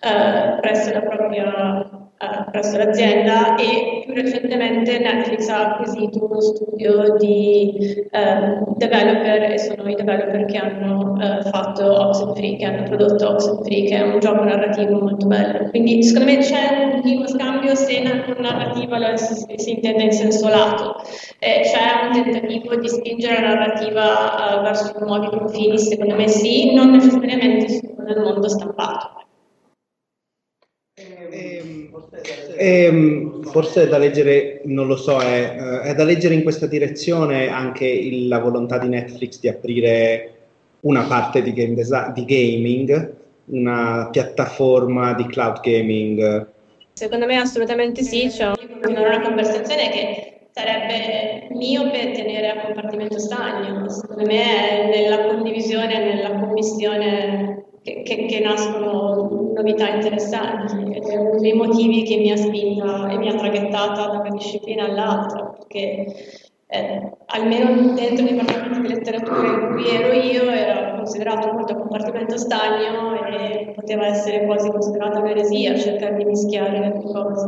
eh, presso la propria presso l'azienda e più recentemente Netflix ha acquisito uno studio di uh, developer e sono i developer che hanno uh, fatto Oxenfree, che hanno prodotto Oxenfree, che è un gioco narrativo molto bello. Quindi secondo me c'è un scambio se narrativa si, si, intende in senso lato. Eh, c'è un tentativo di spingere la narrativa verso nuovi confini, secondo me sì, non necessariamente nel mondo stampato. Ehm, forse è da leggere, non lo so, è, eh, è da leggere in questa direzione anche il, la volontà di Netflix di aprire una parte di, game design, di gaming, una piattaforma di cloud gaming. Secondo me assolutamente sì, c'è una conversazione che sarebbe miope tenere a compartimento stagno, secondo me è nella condivisione, nella commissione che, che, che, nascono novità interessanti ed è uno dei motivi che mi ha spinta e mi ha traghettata da una disciplina all'altra, perché eh, almeno dentro i dipartimenti di letteratura in cui ero io era considerato molto compartimento stagno e poteva essere quasi considerata un'eresia cercare di mischiare le due cose.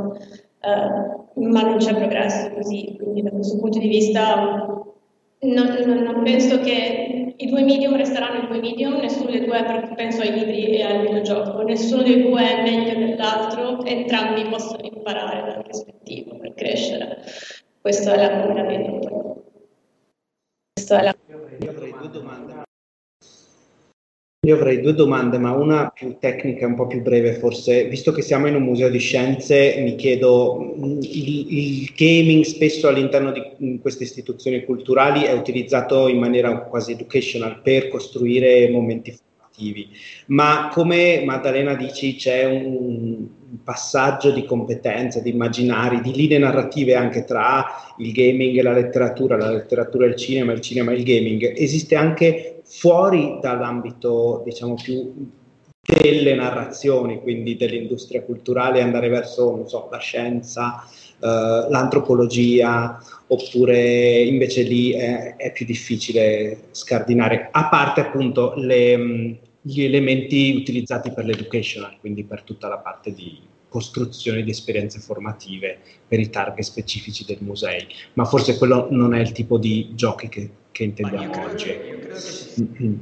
Uh, ma non c'è progresso così, quindi da questo punto di vista non, non, penso che due medium resteranno i due medium, nessuno dei due, penso ai libri e al videogioco, nessuno dei due è meglio dell'altro, entrambi possono imparare dal rispettivo per crescere. Questa è la la vedo. Questa è la... Io avrei due domande. Io avrei due domande, ma una più tecnica un po' più breve forse. Visto che siamo in un museo di scienze, mi chiedo, mm, il, il gaming spesso all'interno di queste istituzioni culturali è utilizzato in maniera quasi educational per costruire momenti formativi. Ma come Maddalena dici, c'è un passaggio di competenze, di immaginari, di linee narrative anche tra il gaming e la letteratura, la letteratura e il cinema, il cinema e il gaming. Esiste anche fuori dall'ambito, diciamo, più delle narrazioni, quindi dell'industria culturale, andare verso, so, la scienza, uh, l'antropologia, oppure invece lì è, è, più difficile scardinare, a parte appunto le, gli elementi utilizzati per l'educational, quindi per tutta la parte di costruzione di esperienze formative per i target specifici dei musei, ma forse quello non è il tipo di giochi che, che intendiamo oggi. Mm-hmm.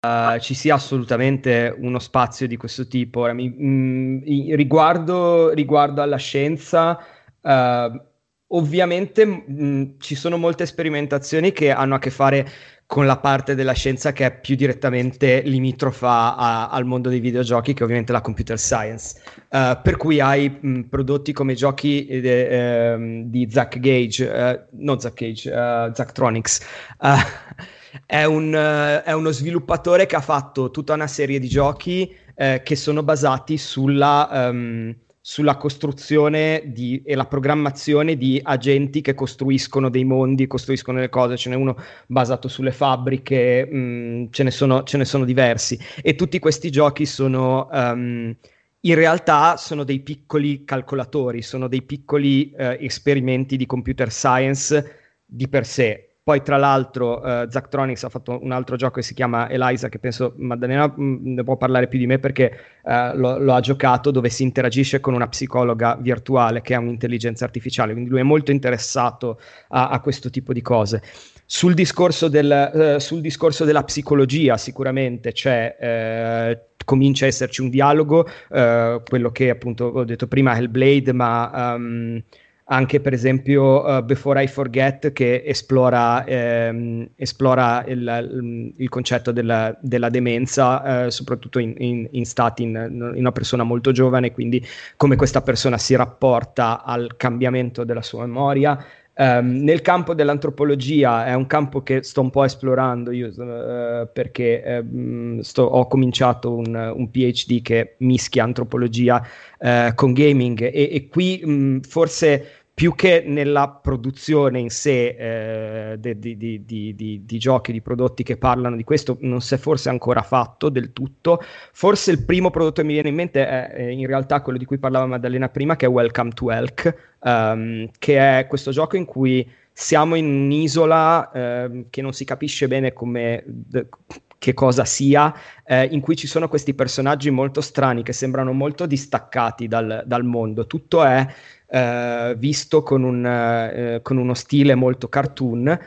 Uh, ci sia assolutamente uno spazio di questo tipo. Ora, mi, mh, mm, riguardo, riguardo, alla scienza, uh, ovviamente mh, mm, ci sono molte sperimentazioni che hanno a che fare con la parte della scienza che è più direttamente limitrofa a, al mondo dei videogiochi, che è ovviamente la computer science. Uh, per cui hai mh, prodotti come giochi de, uh, di Zack Gage, uh, non Zack Gage, uh, Zacktronics. È, un, è, uno sviluppatore che ha fatto tutta una serie di giochi eh, che sono basati sulla, um, sulla costruzione di, e la programmazione di agenti che costruiscono dei mondi, costruiscono le cose. Ce n'è uno basato sulle fabbriche, mh, mm, ce, ne sono, ce, ne sono, diversi. E tutti questi giochi sono... Um, in realtà sono dei piccoli calcolatori, sono dei piccoli eh, esperimenti di computer science di per sé. Poi, tra l'altro, uh, Zachtronics ha fatto un altro gioco che si chiama Eliza, che penso Maddalena mm, ne può parlare più di me perché uh, lo, lo, ha giocato, dove si interagisce con una psicologa virtuale che è un'intelligenza artificiale. Quindi lui è molto interessato a, a questo tipo di cose. Sul discorso, del, uh, sul discorso della psicologia, sicuramente c'è comincia a esserci un dialogo, quello che appunto ho detto prima, Hellblade, ma um, anche per esempio uh, Before I Forget che esplora, ehm, esplora il, il, concetto della, della demenza, eh, soprattutto in, in, in stati in, in, una persona molto giovane, quindi come questa persona si rapporta al cambiamento della sua memoria. Um, nel campo dell'antropologia è un campo che sto un po' esplorando io uh, perché uh, sto, ho cominciato un, un, PhD che mischia antropologia uh, con gaming e, e qui mh, forse più che nella produzione in sé eh, di, di, di, di, giochi, di prodotti che parlano di questo, non si è forse ancora fatto del tutto. Forse il primo prodotto che mi viene in mente è, in realtà quello di cui parlava Maddalena prima, che è Welcome to Elk, um, che è questo gioco in cui siamo in un'isola eh, che non si capisce bene come... De, che cosa sia, eh, in cui ci sono questi personaggi molto strani che sembrano molto distaccati dal, dal mondo. Tutto è eh, visto con, un, eh, con uno stile molto cartoon.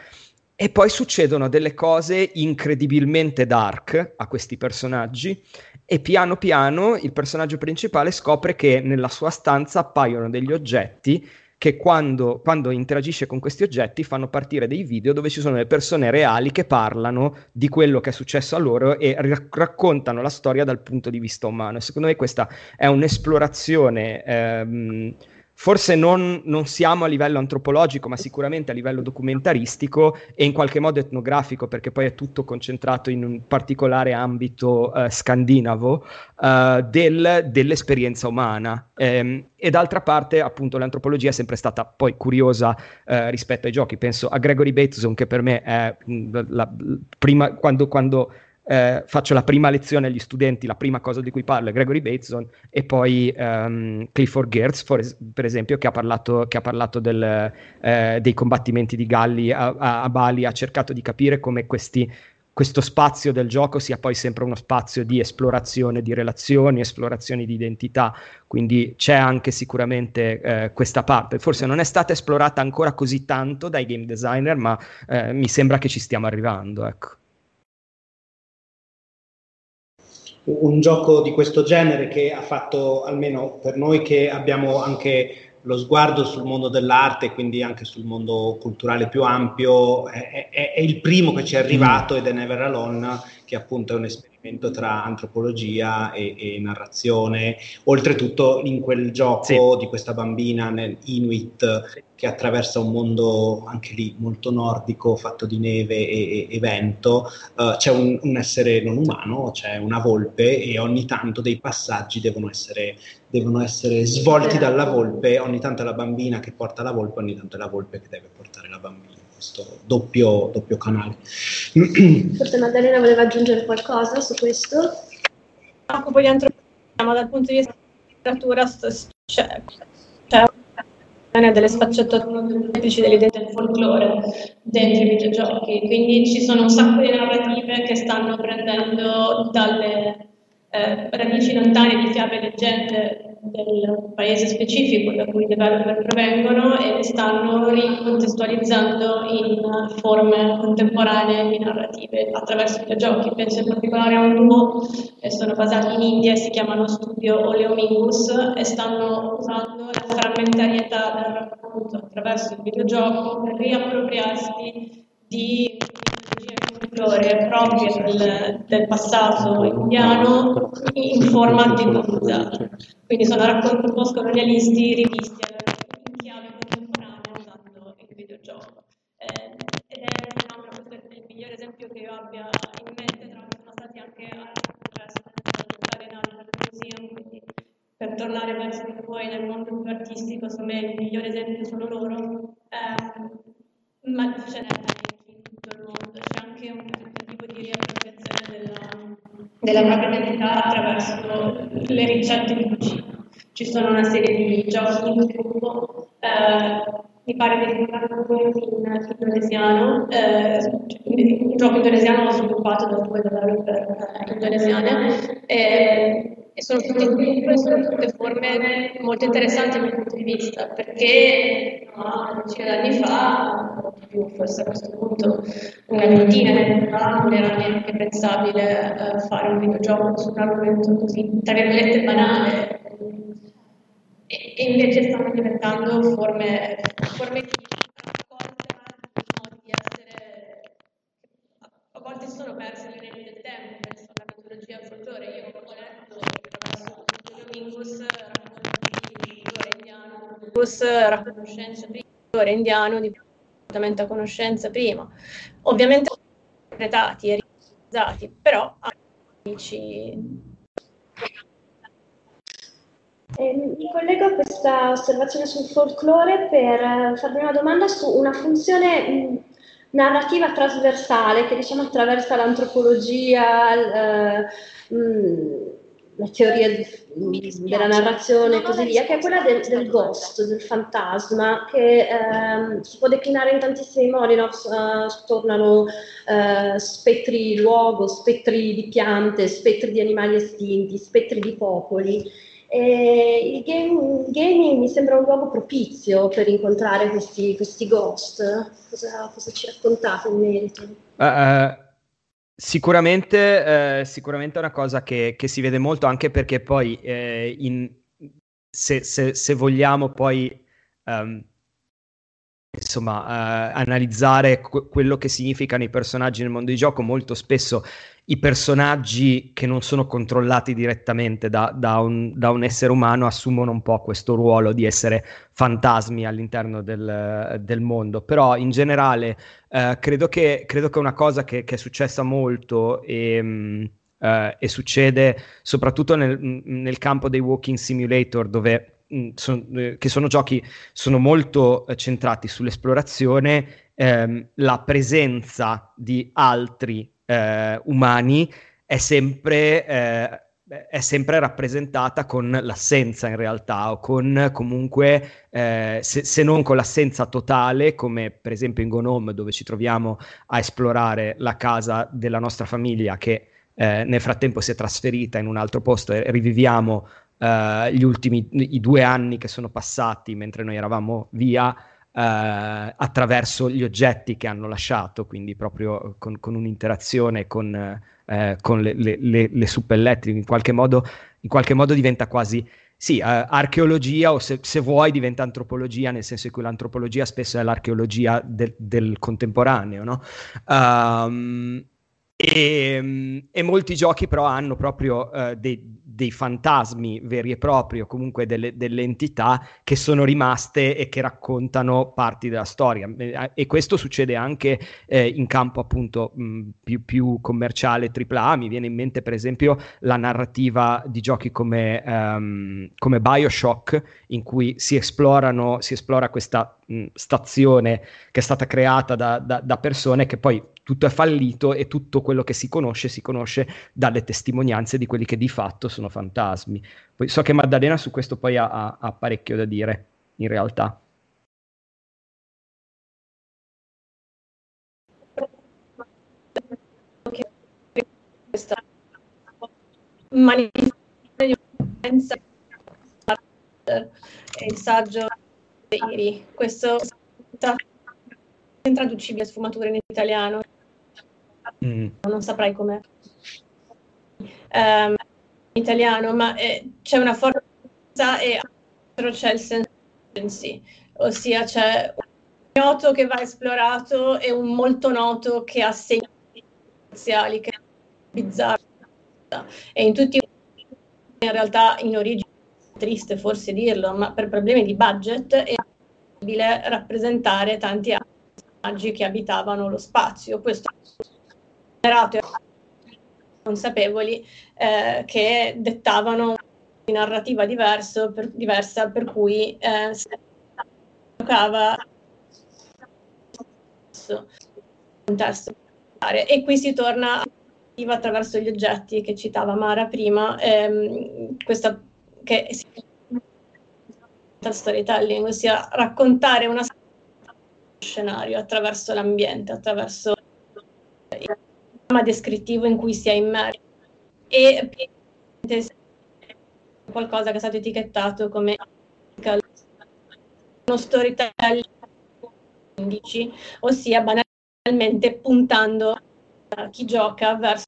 E poi succedono delle cose incredibilmente dark a questi personaggi e piano piano il personaggio principale scopre che nella sua stanza appaiono degli oggetti che quando, quando, interagisce con questi oggetti fanno partire dei video dove ci sono le persone reali che parlano di quello che è successo a loro e rac- raccontano la storia dal punto di vista umano. E secondo me questa è un'esplorazione ehm, forse non, non, siamo a livello antropologico, ma sicuramente a livello documentaristico e in qualche modo etnografico, perché poi è tutto concentrato in un particolare ambito uh, scandinavo uh, del, dell'esperienza umana. Um, e d'altra parte, appunto, l'antropologia è sempre stata poi curiosa uh, rispetto ai giochi. Penso a Gregory Bateson, che per me è la, la prima, quando, quando eh, faccio la prima lezione agli studenti, la prima cosa di cui parlo è Gregory Bateson e poi um, Clifford Geertz, es- per esempio, che ha parlato, che ha parlato del, eh, dei combattimenti di Galli a, a, a, Bali, ha cercato di capire come questi, questo spazio del gioco sia poi sempre uno spazio di esplorazione di relazioni, esplorazione di identità, quindi c'è anche sicuramente eh, questa parte. Forse non è stata esplorata ancora così tanto dai game designer, ma eh, mi sembra che ci stiamo arrivando, ecco. Un gioco di questo genere che ha fatto, almeno per noi che abbiamo anche lo sguardo sul mondo dell'arte, quindi anche sul mondo culturale più ampio, è, è, è il primo che ci è arrivato ed è Never Alone, che appunto è un esperimento tra antropologia e, e, narrazione, oltretutto in quel gioco sì. di questa bambina nel Inuit che attraversa un mondo anche lì molto nordico, fatto di neve e, e, e vento, uh, c'è un, un, essere non umano, c'è una volpe e ogni tanto dei passaggi devono essere, devono essere svolti dalla volpe, ogni tanto è la bambina che porta la volpe, ogni tanto è la volpe che deve portare la bambina questo doppio, doppio canale. Forse Maddalena voleva aggiungere qualcosa su questo? Occupo di antropologia, ma dal punto di vista della letteratura c'è, c'è delle sfaccettature dell'identità del folklore dentro i videogiochi, quindi ci sono un sacco di narrative che stanno prendendo dalle eh, radici lontane di fiabe e leggende del paese specifico da cui i developer provengono e le stanno ricontestualizzando in forme contemporanee di narrative attraverso i videogiochi. Penso in particolare a un duo che sono basati in India e si chiamano Studio Oleomingus e stanno usando la frammentarietà del racconto attraverso il videogioco per riappropriarsi di folklore proprio del, del, passato indiano in forma tecnologizzata. Quindi sono racconti post-colonialisti rivisti in chiave contemporanea usando il videogioco. Eh, ed è diciamo, il migliore esempio che io abbia in mente, tra l'altro sono stati anche altre museum, quindi per tornare verso di voi nel mondo più artistico, secondo me il migliore esempio sono loro, eh, ma ce n'è mondo, c'è anche un tentativo di riappropriazione della, della propria identità attraverso le ricette di cucina. Ci sono una serie di giochi in gruppo, eh, mi pare di ricordarlo in indonesiano, eh, un gioco indonesiano sviluppato da due developer eh, indonesiane. Eh, e sono tutte, sono tutte forme molto interessanti dal mio punto di vista, perché una decina di anni fa, più forse a questo punto una ventina di anni fa, non era neanche pensabile uh, fare un videogioco su un argomento così, tra virgolette, banale. E, e invece stanno diventando forme, forme di a volte sono perse le reni del tempo, penso alla mitologia folklore. Io ho letto Mingus indiano, Mingus era conoscenza prima, indiano di a conoscenza prima. Ovviamente interpretati e realizzati, però amici eh, mi collego a questa osservazione sul folklore per farvi una domanda su una funzione mh, narrativa trasversale che diciamo attraversa l'antropologia, l, uh, mh, la teoria di, della narrazione e così via, che è quella del, del ghost, del fantasma, che ehm, si può declinare in tantissimi modi, no? uh, tornano uh, spettri luogo, spettri di piante, spettri di animali estinti, spettri di popoli. E il, game, gaming mi sembra un luogo propizio per incontrare questi, questi ghost. Cosa, cosa, ci raccontate in merito? Uh, Sicuramente, eh, sicuramente è una cosa che, che, si vede molto anche perché poi eh, in, se, se, se, vogliamo poi um, insomma, uh, analizzare qu- quello che significano i personaggi nel mondo di gioco, molto spesso i personaggi che non sono controllati direttamente da, da, un, da, un, essere umano assumono un po' questo ruolo di essere fantasmi all'interno del, del mondo. Però in generale uh, credo, che, credo che una cosa che, che è successa molto e... Um, Uh, e succede soprattutto nel, nel, campo dei walking simulator dove Mm, son, eh, che sono giochi sono molto eh, centrati sull'esplorazione, ehm, la presenza di altri eh, umani è sempre, eh, è sempre, rappresentata con l'assenza in realtà, o con comunque, eh, se, se, non con l'assenza totale, come per esempio in Gnome dove ci troviamo a esplorare la casa della nostra famiglia che eh, nel frattempo si è trasferita in un altro posto e riviviamo uh, gli ultimi i due anni che sono passati mentre noi eravamo via uh, attraverso gli oggetti che hanno lasciato, quindi proprio con, con un'interazione con, uh, con le, le, le, le, suppellette, in qualche modo, in qualche modo diventa quasi sì, uh, archeologia o se, se, vuoi diventa antropologia, nel senso che l'antropologia spesso è l'archeologia del, del contemporaneo, no? Um, E, e, molti giochi però hanno proprio uh, dei, dei, fantasmi veri e propri o comunque delle, delle, entità che sono rimaste e che raccontano parti della storia. E, e questo succede anche eh, in campo appunto mh, più, più, commerciale AAA mi viene in mente per esempio la narrativa di giochi come, um, come Bioshock in cui si esplorano si esplora questa mh, stazione che è stata creata da, da, da persone che poi tutto è fallito e tutto quello che si conosce si conosce dalle testimonianze di quelli che di fatto sono fantasmi. Poi so che Maddalena su questo poi ha, ha parecchio da dire, in realtà. questa manifestazione il saggio dei questo è intraducibile sfumatura in italiano mm. non saprei com'è um, in italiano, ma eh, c'è una forza e c'è il senso, ossia c'è un noto che va esplorato e un molto noto che ha segni spaziali, che è bizzarro. E in tutti in realtà in origine triste forse dirlo, ma per problemi di budget è possibile rappresentare tanti altri personaggi che abitavano lo spazio. Questo generato consapevoli eh, che dettavano una narrativa diverso, per, diversa per cui eh, si giocava contesto e qui si torna attraverso gli oggetti che citava Mara prima ehm, questa che si storytelling ossia raccontare una scenario attraverso l'ambiente attraverso descrittivo in cui si è immerso. E qualcosa che è stato etichettato come uno storytelling 15, ossia banalmente puntando a chi gioca verso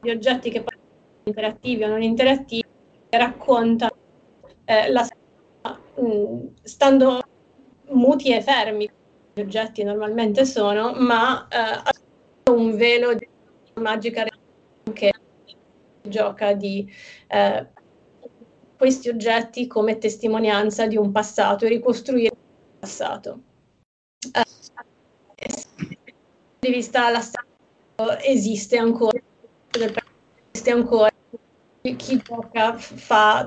gli oggetti che possono essere interattivi o non interattivi che raccontano eh, la mh, stando muti e fermi gli oggetti normalmente sono, ma eh, un velo di magica che gioca di eh, questi oggetti come testimonianza di un passato e ricostruire il passato. Eh, di vista la storia esiste ancora, esiste ancora, chi gioca fa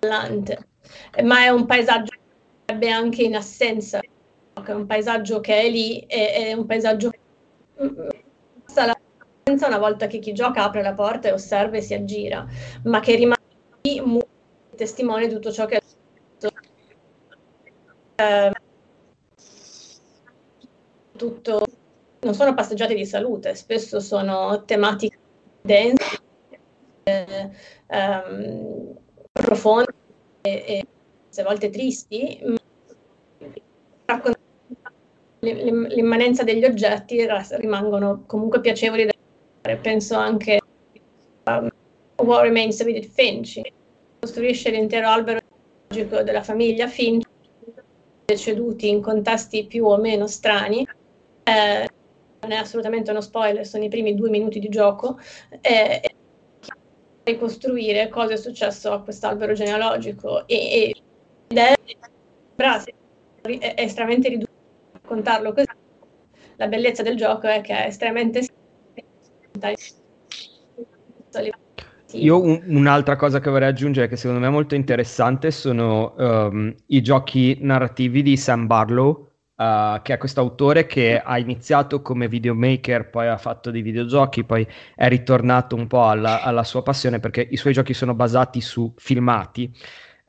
l'ante, ma è un paesaggio che anche in assenza, è un paesaggio che è lì, è, è un paesaggio che una volta che chi gioca apre la porta e osserva e si aggira, ma che rimane lì testimone di tutto ciò che è eh, tutto non sono passeggiate di salute, spesso sono tematiche dense, eh, ehm, profonde e, e a volte tristi, l'immanenza degli oggetti rimangono comunque piacevoli da penso anche a What Remains of Edith Finch, costruisce l'intero albero logico della famiglia Finch, deceduti in contesti più o meno strani. Eh, non è assolutamente uno spoiler, sono i primi due minuti di gioco. Eh, ricostruire cosa è successo a quest'albero genealogico e, ed è, è, estremamente riduttivo raccontarlo così. La bellezza del gioco è che è estremamente io un, un'altra cosa che vorrei aggiungere che secondo me è molto interessante sono um, i giochi narrativi di Sam Barlow, uh, che è questo autore che ha iniziato come videomaker, poi ha fatto dei videogiochi, poi è ritornato un po' alla, alla sua passione perché i suoi giochi sono basati su filmati.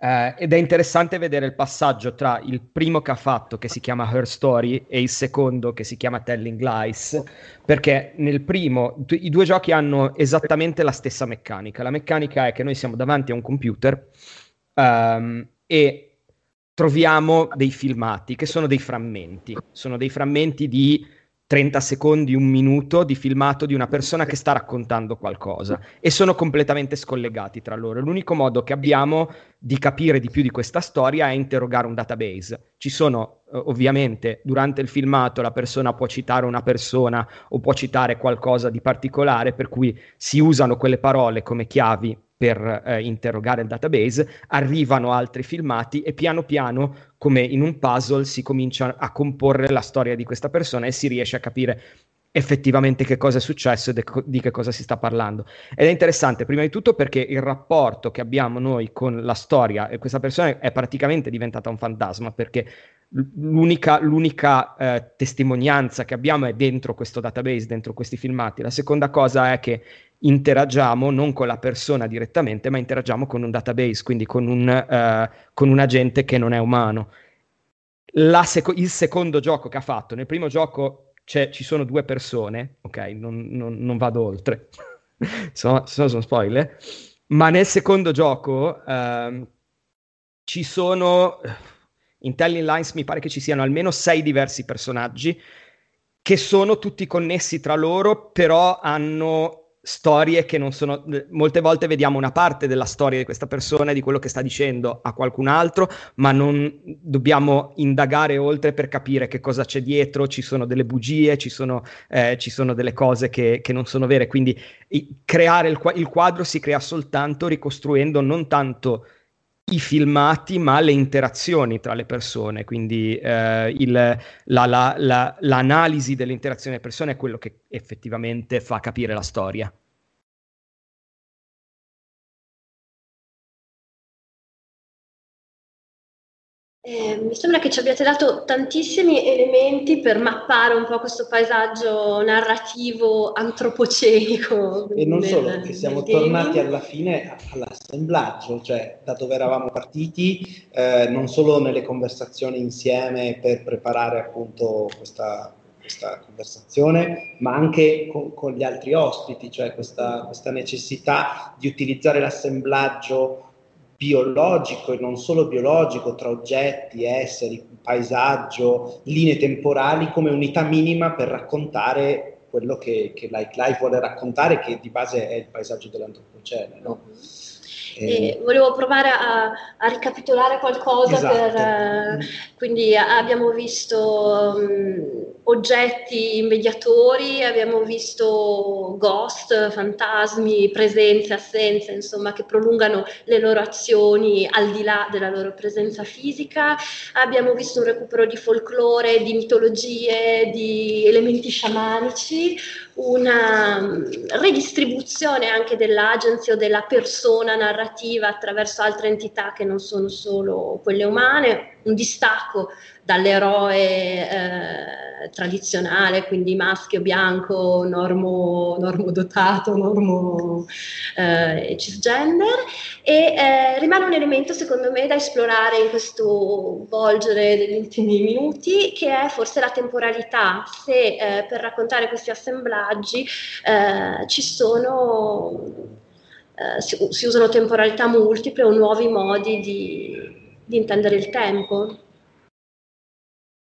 Eh, ed è interessante vedere il passaggio tra il primo che ha fatto, che si chiama Her Story, e il secondo, che si chiama Telling Lies, perché nel primo i due giochi hanno esattamente la stessa meccanica. La meccanica è che noi siamo davanti a un computer um, e troviamo dei filmati che sono dei frammenti, sono dei frammenti di 30 secondi, un minuto di filmato di una persona che sta raccontando qualcosa e sono completamente scollegati tra loro. L'unico modo che abbiamo di capire di più di questa storia è interrogare un database. Ci sono eh, ovviamente durante il filmato la persona può citare una persona o può citare qualcosa di particolare per cui si usano quelle parole come chiavi per eh, interrogare il database, arrivano altri filmati e piano piano, come in un puzzle, si comincia a comporre la storia di questa persona e si riesce a capire effettivamente che cosa è successo e di che cosa si sta parlando. Ed è interessante, prima di tutto, perché il rapporto che abbiamo noi con la storia e questa persona è praticamente diventata un fantasma, perché l'unica, l'unica eh, testimonianza che abbiamo è dentro questo database, dentro questi filmati. La seconda cosa è che interagiamo non con la persona direttamente, ma interagiamo con un database, quindi con un, uh, con un agente che non è umano. Seco- il secondo gioco che ha fatto, nel primo gioco ci sono due persone, ok, non, non, non vado oltre, sono, sono, spoiler, ma nel secondo gioco uh, ci sono, in Telling Lines mi pare che ci siano almeno sei diversi personaggi che sono tutti connessi tra loro, però hanno storie che non sono molte volte vediamo una parte della storia di questa persona e di quello che sta dicendo a qualcun altro ma non dobbiamo indagare oltre per capire che cosa c'è dietro ci sono delle bugie ci sono, eh, ci sono delle cose che, che, non sono vere. Quindi i, creare il, il quadro si crea soltanto ricostruendo non tanto i filmati, ma le interazioni tra le persone, quindi eh, il, la, la, la, l'analisi delle interazioni delle persone è quello che effettivamente fa capire la storia. Eh, mi sembra che ci abbiate dato tantissimi elementi per mappare un po' questo paesaggio narrativo antropocenico. E non solo, che siamo tornati alla fine all'assemblaggio, cioè da dove eravamo partiti, eh, non solo nelle conversazioni insieme per preparare appunto questa, questa conversazione, ma anche con, con, gli altri ospiti, cioè questa, questa necessità di utilizzare l'assemblaggio biologico e non solo biologico tra oggetti, esseri, paesaggio, linee temporali come unità minima per raccontare quello che, che Like Life vuole raccontare, che di base è il paesaggio dell'antropocene. No? Mm-hmm. E volevo provare a, a ricapitolare qualcosa esatto. per, eh, quindi abbiamo visto um, oggetti immediatori, abbiamo visto ghost, fantasmi, presenze, assenze, insomma, che prolungano le loro azioni al di là della loro presenza fisica. Abbiamo visto un recupero di folklore, di mitologie, di elementi sciamanici, una mm, redistribuzione anche dell'agency o della persona narrativa attraverso altre entità che non sono solo quelle umane, un distacco dall'eroe eh, tradizionale, quindi maschio, bianco, normo, dotato, normo eh, cisgender, e eh, rimane un elemento secondo me da esplorare in questo volgere degli ultimi minuti, che è forse la temporalità, se eh, per raccontare questi assemblaggi eh, ci sono... Uh, si, si, usano temporalità multiple o nuovi modi di, di intendere il tempo.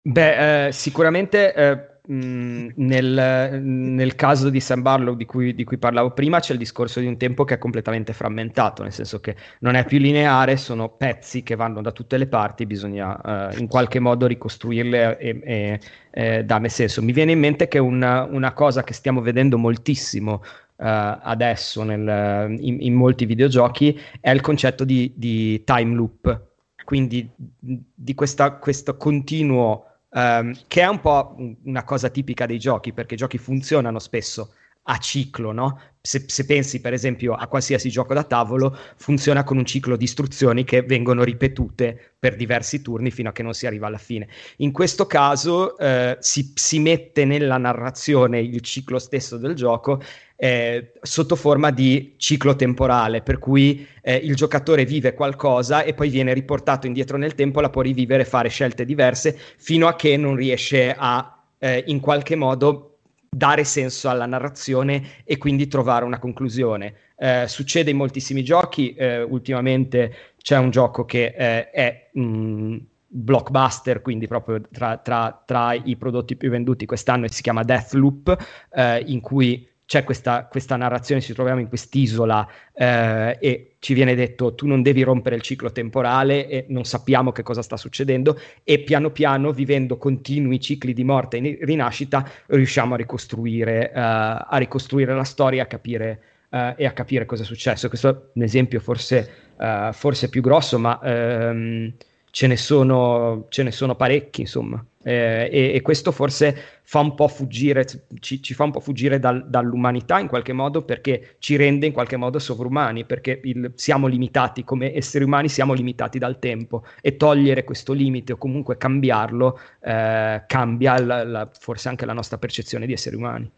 Beh, eh, sicuramente eh, mh, nel, nel, caso di Sam Barlow di cui, di cui, parlavo prima c'è il discorso di un tempo che è completamente frammentato, nel senso che non è più lineare, sono pezzi che vanno da tutte le parti, bisogna eh, in qualche modo ricostruirle e, e eh, darne senso. Mi viene in mente che una, una cosa che stiamo vedendo moltissimo Uh, adesso nel, in, in, molti videogiochi è il concetto di, di time loop, quindi di questa, questo continuo um, che è un po' una cosa tipica dei giochi, perché i giochi funzionano spesso a ciclo, no? Se, se, pensi per esempio a qualsiasi gioco da tavolo, funziona con un ciclo di istruzioni che vengono ripetute per diversi turni fino a che non si arriva alla fine. In questo caso eh, si, si, mette nella narrazione il ciclo stesso del gioco eh, sotto forma di ciclo temporale, per cui eh, il giocatore vive qualcosa e poi viene riportato indietro nel tempo, la può rivivere e fare scelte diverse fino a che non riesce a eh, in qualche modo dare senso alla narrazione e quindi trovare una conclusione. Eh, succede in moltissimi giochi, eh, ultimamente c'è un gioco che eh, è mh, mm, blockbuster, quindi proprio tra, tra, tra, i prodotti più venduti quest'anno, si chiama Deathloop, eh, in cui c'è questa, questa, narrazione, ci troviamo in quest'isola eh, e ci viene detto tu non devi rompere il ciclo temporale e non sappiamo che cosa sta succedendo e piano piano, vivendo continui cicli di morte e rinascita, riusciamo a ricostruire, uh, a ricostruire la storia a capire, uh, e a capire cosa è successo. Questo è un esempio forse, uh, forse più grosso, ma... Um, ce ne sono, ce ne sono parecchi, insomma. Eh, e, e, questo forse fa un po' fuggire, ci, ci fa un po' fuggire dal, dall'umanità in qualche modo perché ci rende in qualche modo sovrumani, perché il, siamo limitati come esseri umani, siamo limitati dal tempo e togliere questo limite o comunque cambiarlo eh, cambia la, la, forse anche la nostra percezione di esseri umani.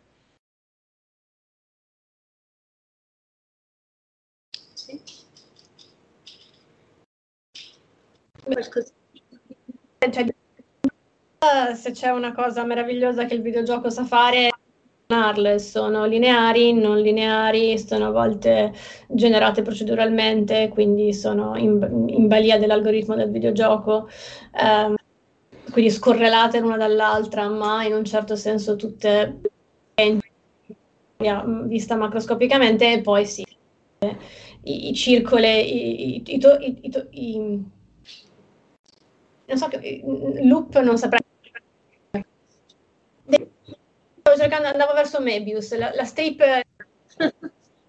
Qualcosa. Cioè, se c'è una cosa meravigliosa che il videogioco sa fare, sono lineari, non lineari, sono a volte generate proceduralmente, quindi sono in, in balia dell'algoritmo del videogioco, ehm, quindi scorrelate l'una dall'altra, ma in un certo senso tutte vista macroscopicamente e poi sì, i, i circoli, i, i, i non so che loop non saprei. Stavo cercando andavo verso Mebius la, la strip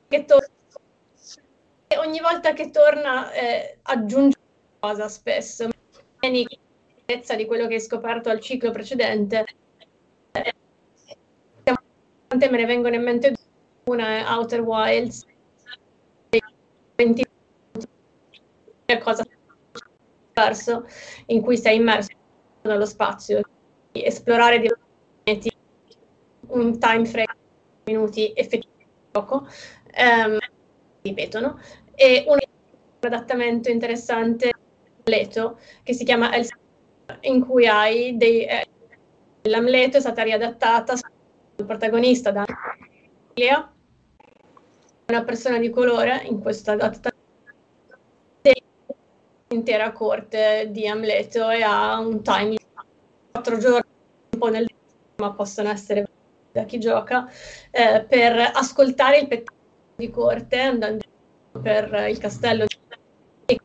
che torna e ogni volta che torna eh, aggiunge cosa spesso. Di quello che hai scoperto al ciclo precedente. Eh, me ne vengono in mente una è Outer Wilds 20 cosa verso in cui sei immerso nello spazio, esplorare diversi pianeti, un time frame di minuti effettivo poco, ehm, ripetono, e un adattamento interessante Leto che si chiama El in cui hai dei eh, l'Amleto è stata riadattata il protagonista da una persona di colore in questa adattamento intera corte di Amleto e ha un time di quattro giorni, un po' nel ma possono essere da chi gioca, eh, per ascoltare il pezzo di corte andando per il castello e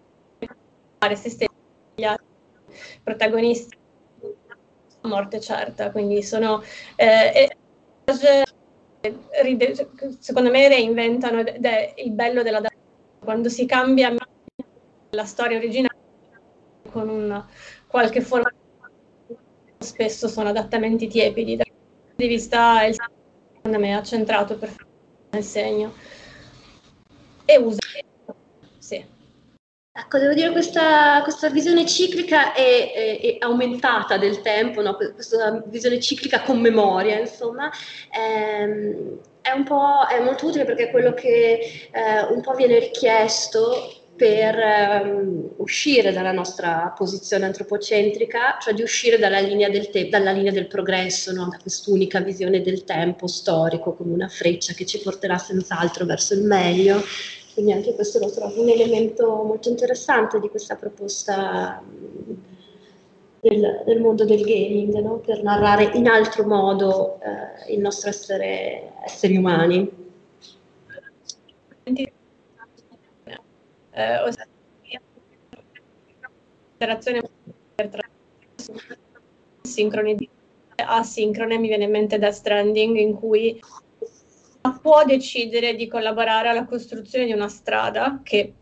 fare se stessi gli altri protagonisti a morte certa. Quindi sono... Eh, ride, secondo me reinventano ed è il bello della quando si cambia la storia originale con una qualche forma spesso sono adattamenti tiepidi dal punto di vista il secondo me ha centrato perfettamente il segno e usa sì. Ecco, devo dire questa, questa visione ciclica è, è, è, aumentata del tempo, no? questa visione ciclica con memoria, insomma, ehm, è, un è molto utile perché è quello che eh, un po' viene richiesto per um, uscire dalla nostra posizione antropocentrica, cioè di uscire dalla linea del, te- dalla linea del progresso, no? da quest'unica visione del tempo storico come una freccia che ci porterà senz'altro verso il meglio. Quindi anche questo lo trovo un elemento molto interessante di questa proposta del, del mondo del gaming, no? per narrare in altro modo eh, il nostro essere esseri umani eh, interazione sincroni asincrone mi viene in mente Death Stranding in cui può decidere di collaborare alla costruzione di una strada che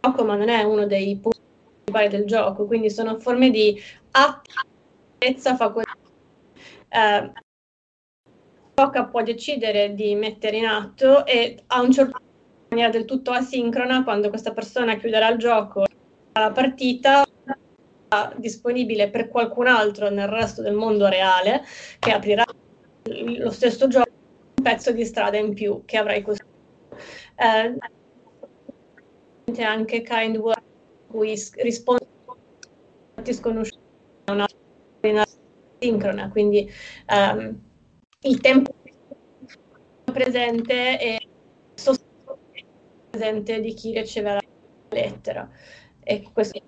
gioco ma non è uno dei punti principali del gioco quindi sono forme di attrezza facoltà eh, può decidere di mettere in atto e a un certo punto maniera del tutto asincrona quando questa persona chiuderà il gioco la partita disponibile per qualcun altro nel resto del mondo reale che aprirà lo stesso gioco un pezzo di strada in più che avrai costruito. Eh, anche Kind Word cui risponde sconosciuti una sincrona quindi um, il tempo presente è sostanzialmente presente di chi riceverà la lettera. E questo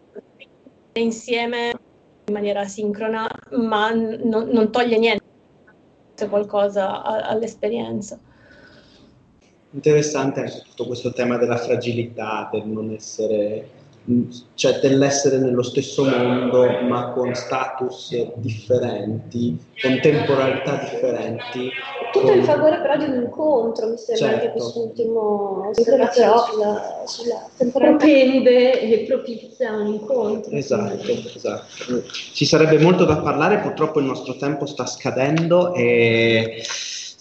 insieme in maniera sincrona, ma non, non toglie niente qualcosa all'esperienza. Interessante anche tutto questo tema della fragilità, del non essere cioè dell'essere nello stesso mondo ma con status differenti, con temporalità differenti. Tutto con... in favore però di un incontro, mi sembra certo. anche quest'ultimo osservazione sulla, sulla temporalità propende e propizia un incontro. Esatto, esatto. Ci sarebbe molto da parlare, purtroppo il nostro tempo sta scadendo e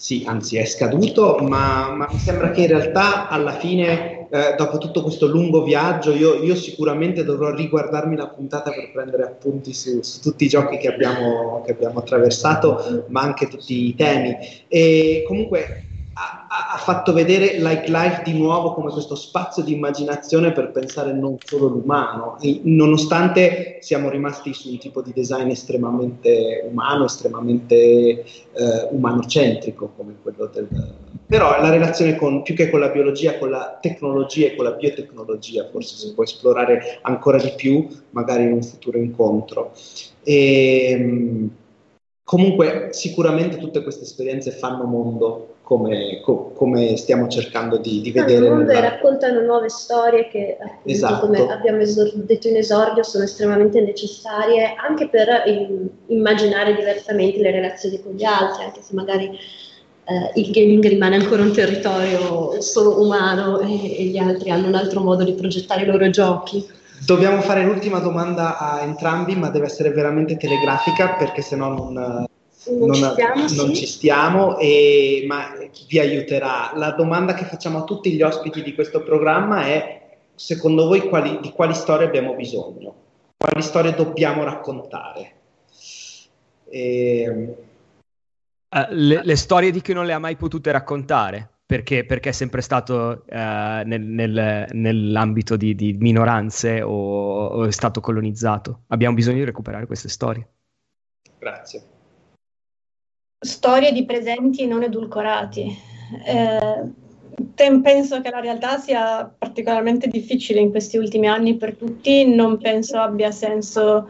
sì, anzi è scaduto, ma, ma mi sembra che in realtà alla fine eh, dopo tutto questo lungo viaggio, io, io, sicuramente dovrò riguardarmi la puntata per prendere appunti su, su tutti i giochi che abbiamo, che abbiamo, attraversato, ma anche tutti i temi. E comunque ha, fatto vedere Like Life di nuovo come questo spazio di immaginazione per pensare non solo l'umano, nonostante siamo rimasti su un tipo di design estremamente umano, estremamente eh, umanocentrico come quello del però la relazione con, più che con la biologia, con la tecnologia e con la biotecnologia forse si può esplorare ancora di più, magari in un futuro incontro. E, ehm, comunque sicuramente tutte queste esperienze fanno mondo come, co, come stiamo cercando di, di vedere. Mondo nella... raccontano nuove storie che, appunto, esatto. come abbiamo esor- detto in esordio, sono estremamente necessarie anche per in, immaginare diversamente le relazioni con gli altri, anche se magari eh, il gaming rimane ancora un territorio solo umano e, e, gli altri hanno un altro modo di progettare i loro giochi. Dobbiamo fare l'ultima domanda a entrambi, ma deve essere veramente telegrafica perché sennò non, non, non, ci stiamo, non sì. ci stiamo e, ma vi aiuterà. La domanda che facciamo a tutti gli ospiti di questo programma è secondo voi quali, di quali storie abbiamo bisogno? Quali storie dobbiamo raccontare? E, Uh, le, le, storie di chi non le ha mai potute raccontare, perché, perché è sempre stato uh, nel, nel, nell'ambito di, di minoranze o, o, è stato colonizzato. Abbiamo bisogno di recuperare queste storie. Grazie. Storie di presenti non edulcorati. Eh, penso che la realtà sia particolarmente difficile in questi ultimi anni per tutti, non penso abbia senso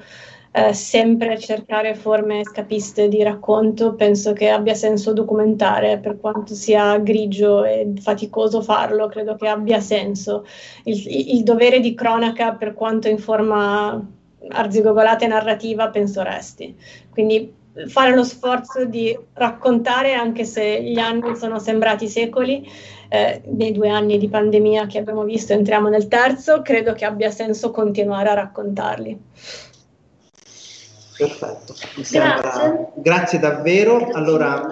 eh, sempre cercare forme scapiste di racconto, penso che abbia senso documentare, per quanto sia grigio e faticoso farlo, credo che abbia senso. Il, il dovere di cronaca, per quanto in forma arzigogolata e narrativa, penso resti. Quindi fare lo sforzo di raccontare, anche se gli anni sono sembrati secoli, eh, nei due anni di pandemia che abbiamo visto, entriamo nel terzo, credo che abbia senso continuare a raccontarli. Perfetto, grazie. grazie davvero. Grazie. Allora,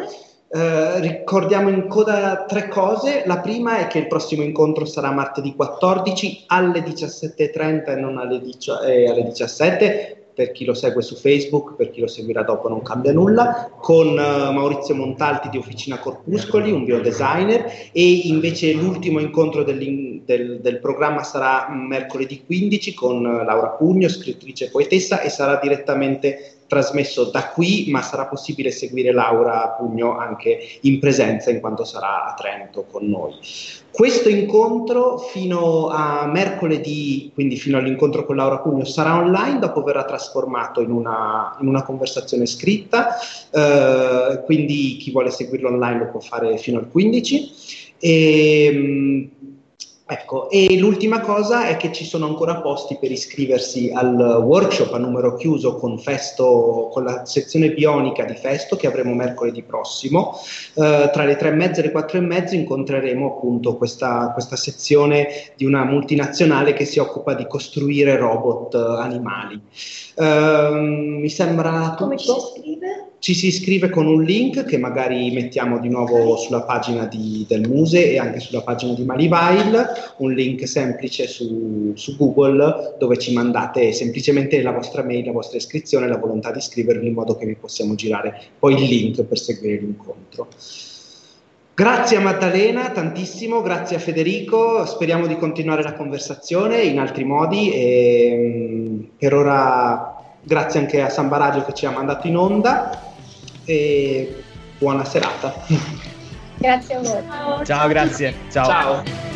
eh, ricordiamo in coda tre cose. La prima è che il prossimo incontro sarà martedì 14 alle 17.30 e non alle, dici- eh, alle 17 per chi lo segue su Facebook, per chi lo seguirà dopo non cambia nulla, con uh, Maurizio Montalti di Officina Corpuscoli, un biodesigner, e invece l'ultimo incontro del, del, programma sarà mercoledì 15 con uh, Laura Pugno, scrittrice e poetessa, e sarà direttamente trasmesso da qui, ma sarà possibile seguire Laura Pugno anche in presenza in quanto sarà a Trento con noi. Questo incontro fino a mercoledì, quindi fino all'incontro con Laura Pugno, sarà online, dopo verrà trasformato in una, in una conversazione scritta, eh, quindi chi vuole seguirlo online lo può fare fino al 15. E, Ecco, e l'ultima cosa è che ci sono ancora posti per iscriversi al workshop a numero chiuso con, Festo, con la sezione bionica di Festo che avremo mercoledì prossimo. Eh, tra le tre e mezza e le quattro e mezzo incontreremo appunto questa, questa sezione di una multinazionale che si occupa di costruire robot animali. Eh, mi sembra tutto. Come ci si iscrive? Ci si iscrive con un link che magari mettiamo di nuovo sulla pagina di, del Muse e anche sulla pagina di Malivile, un link semplice su, su, Google dove ci mandate semplicemente la vostra mail, la vostra iscrizione, la volontà di iscrivervi in modo che vi possiamo girare poi il link per seguire l'incontro. Grazie a Maddalena tantissimo, grazie a Federico, speriamo di continuare la conversazione in altri modi e mm, per ora grazie anche a Samba Radio che ci ha mandato in onda e buona serata. Grazie a voi. Ciao, ciao grazie. ciao. ciao.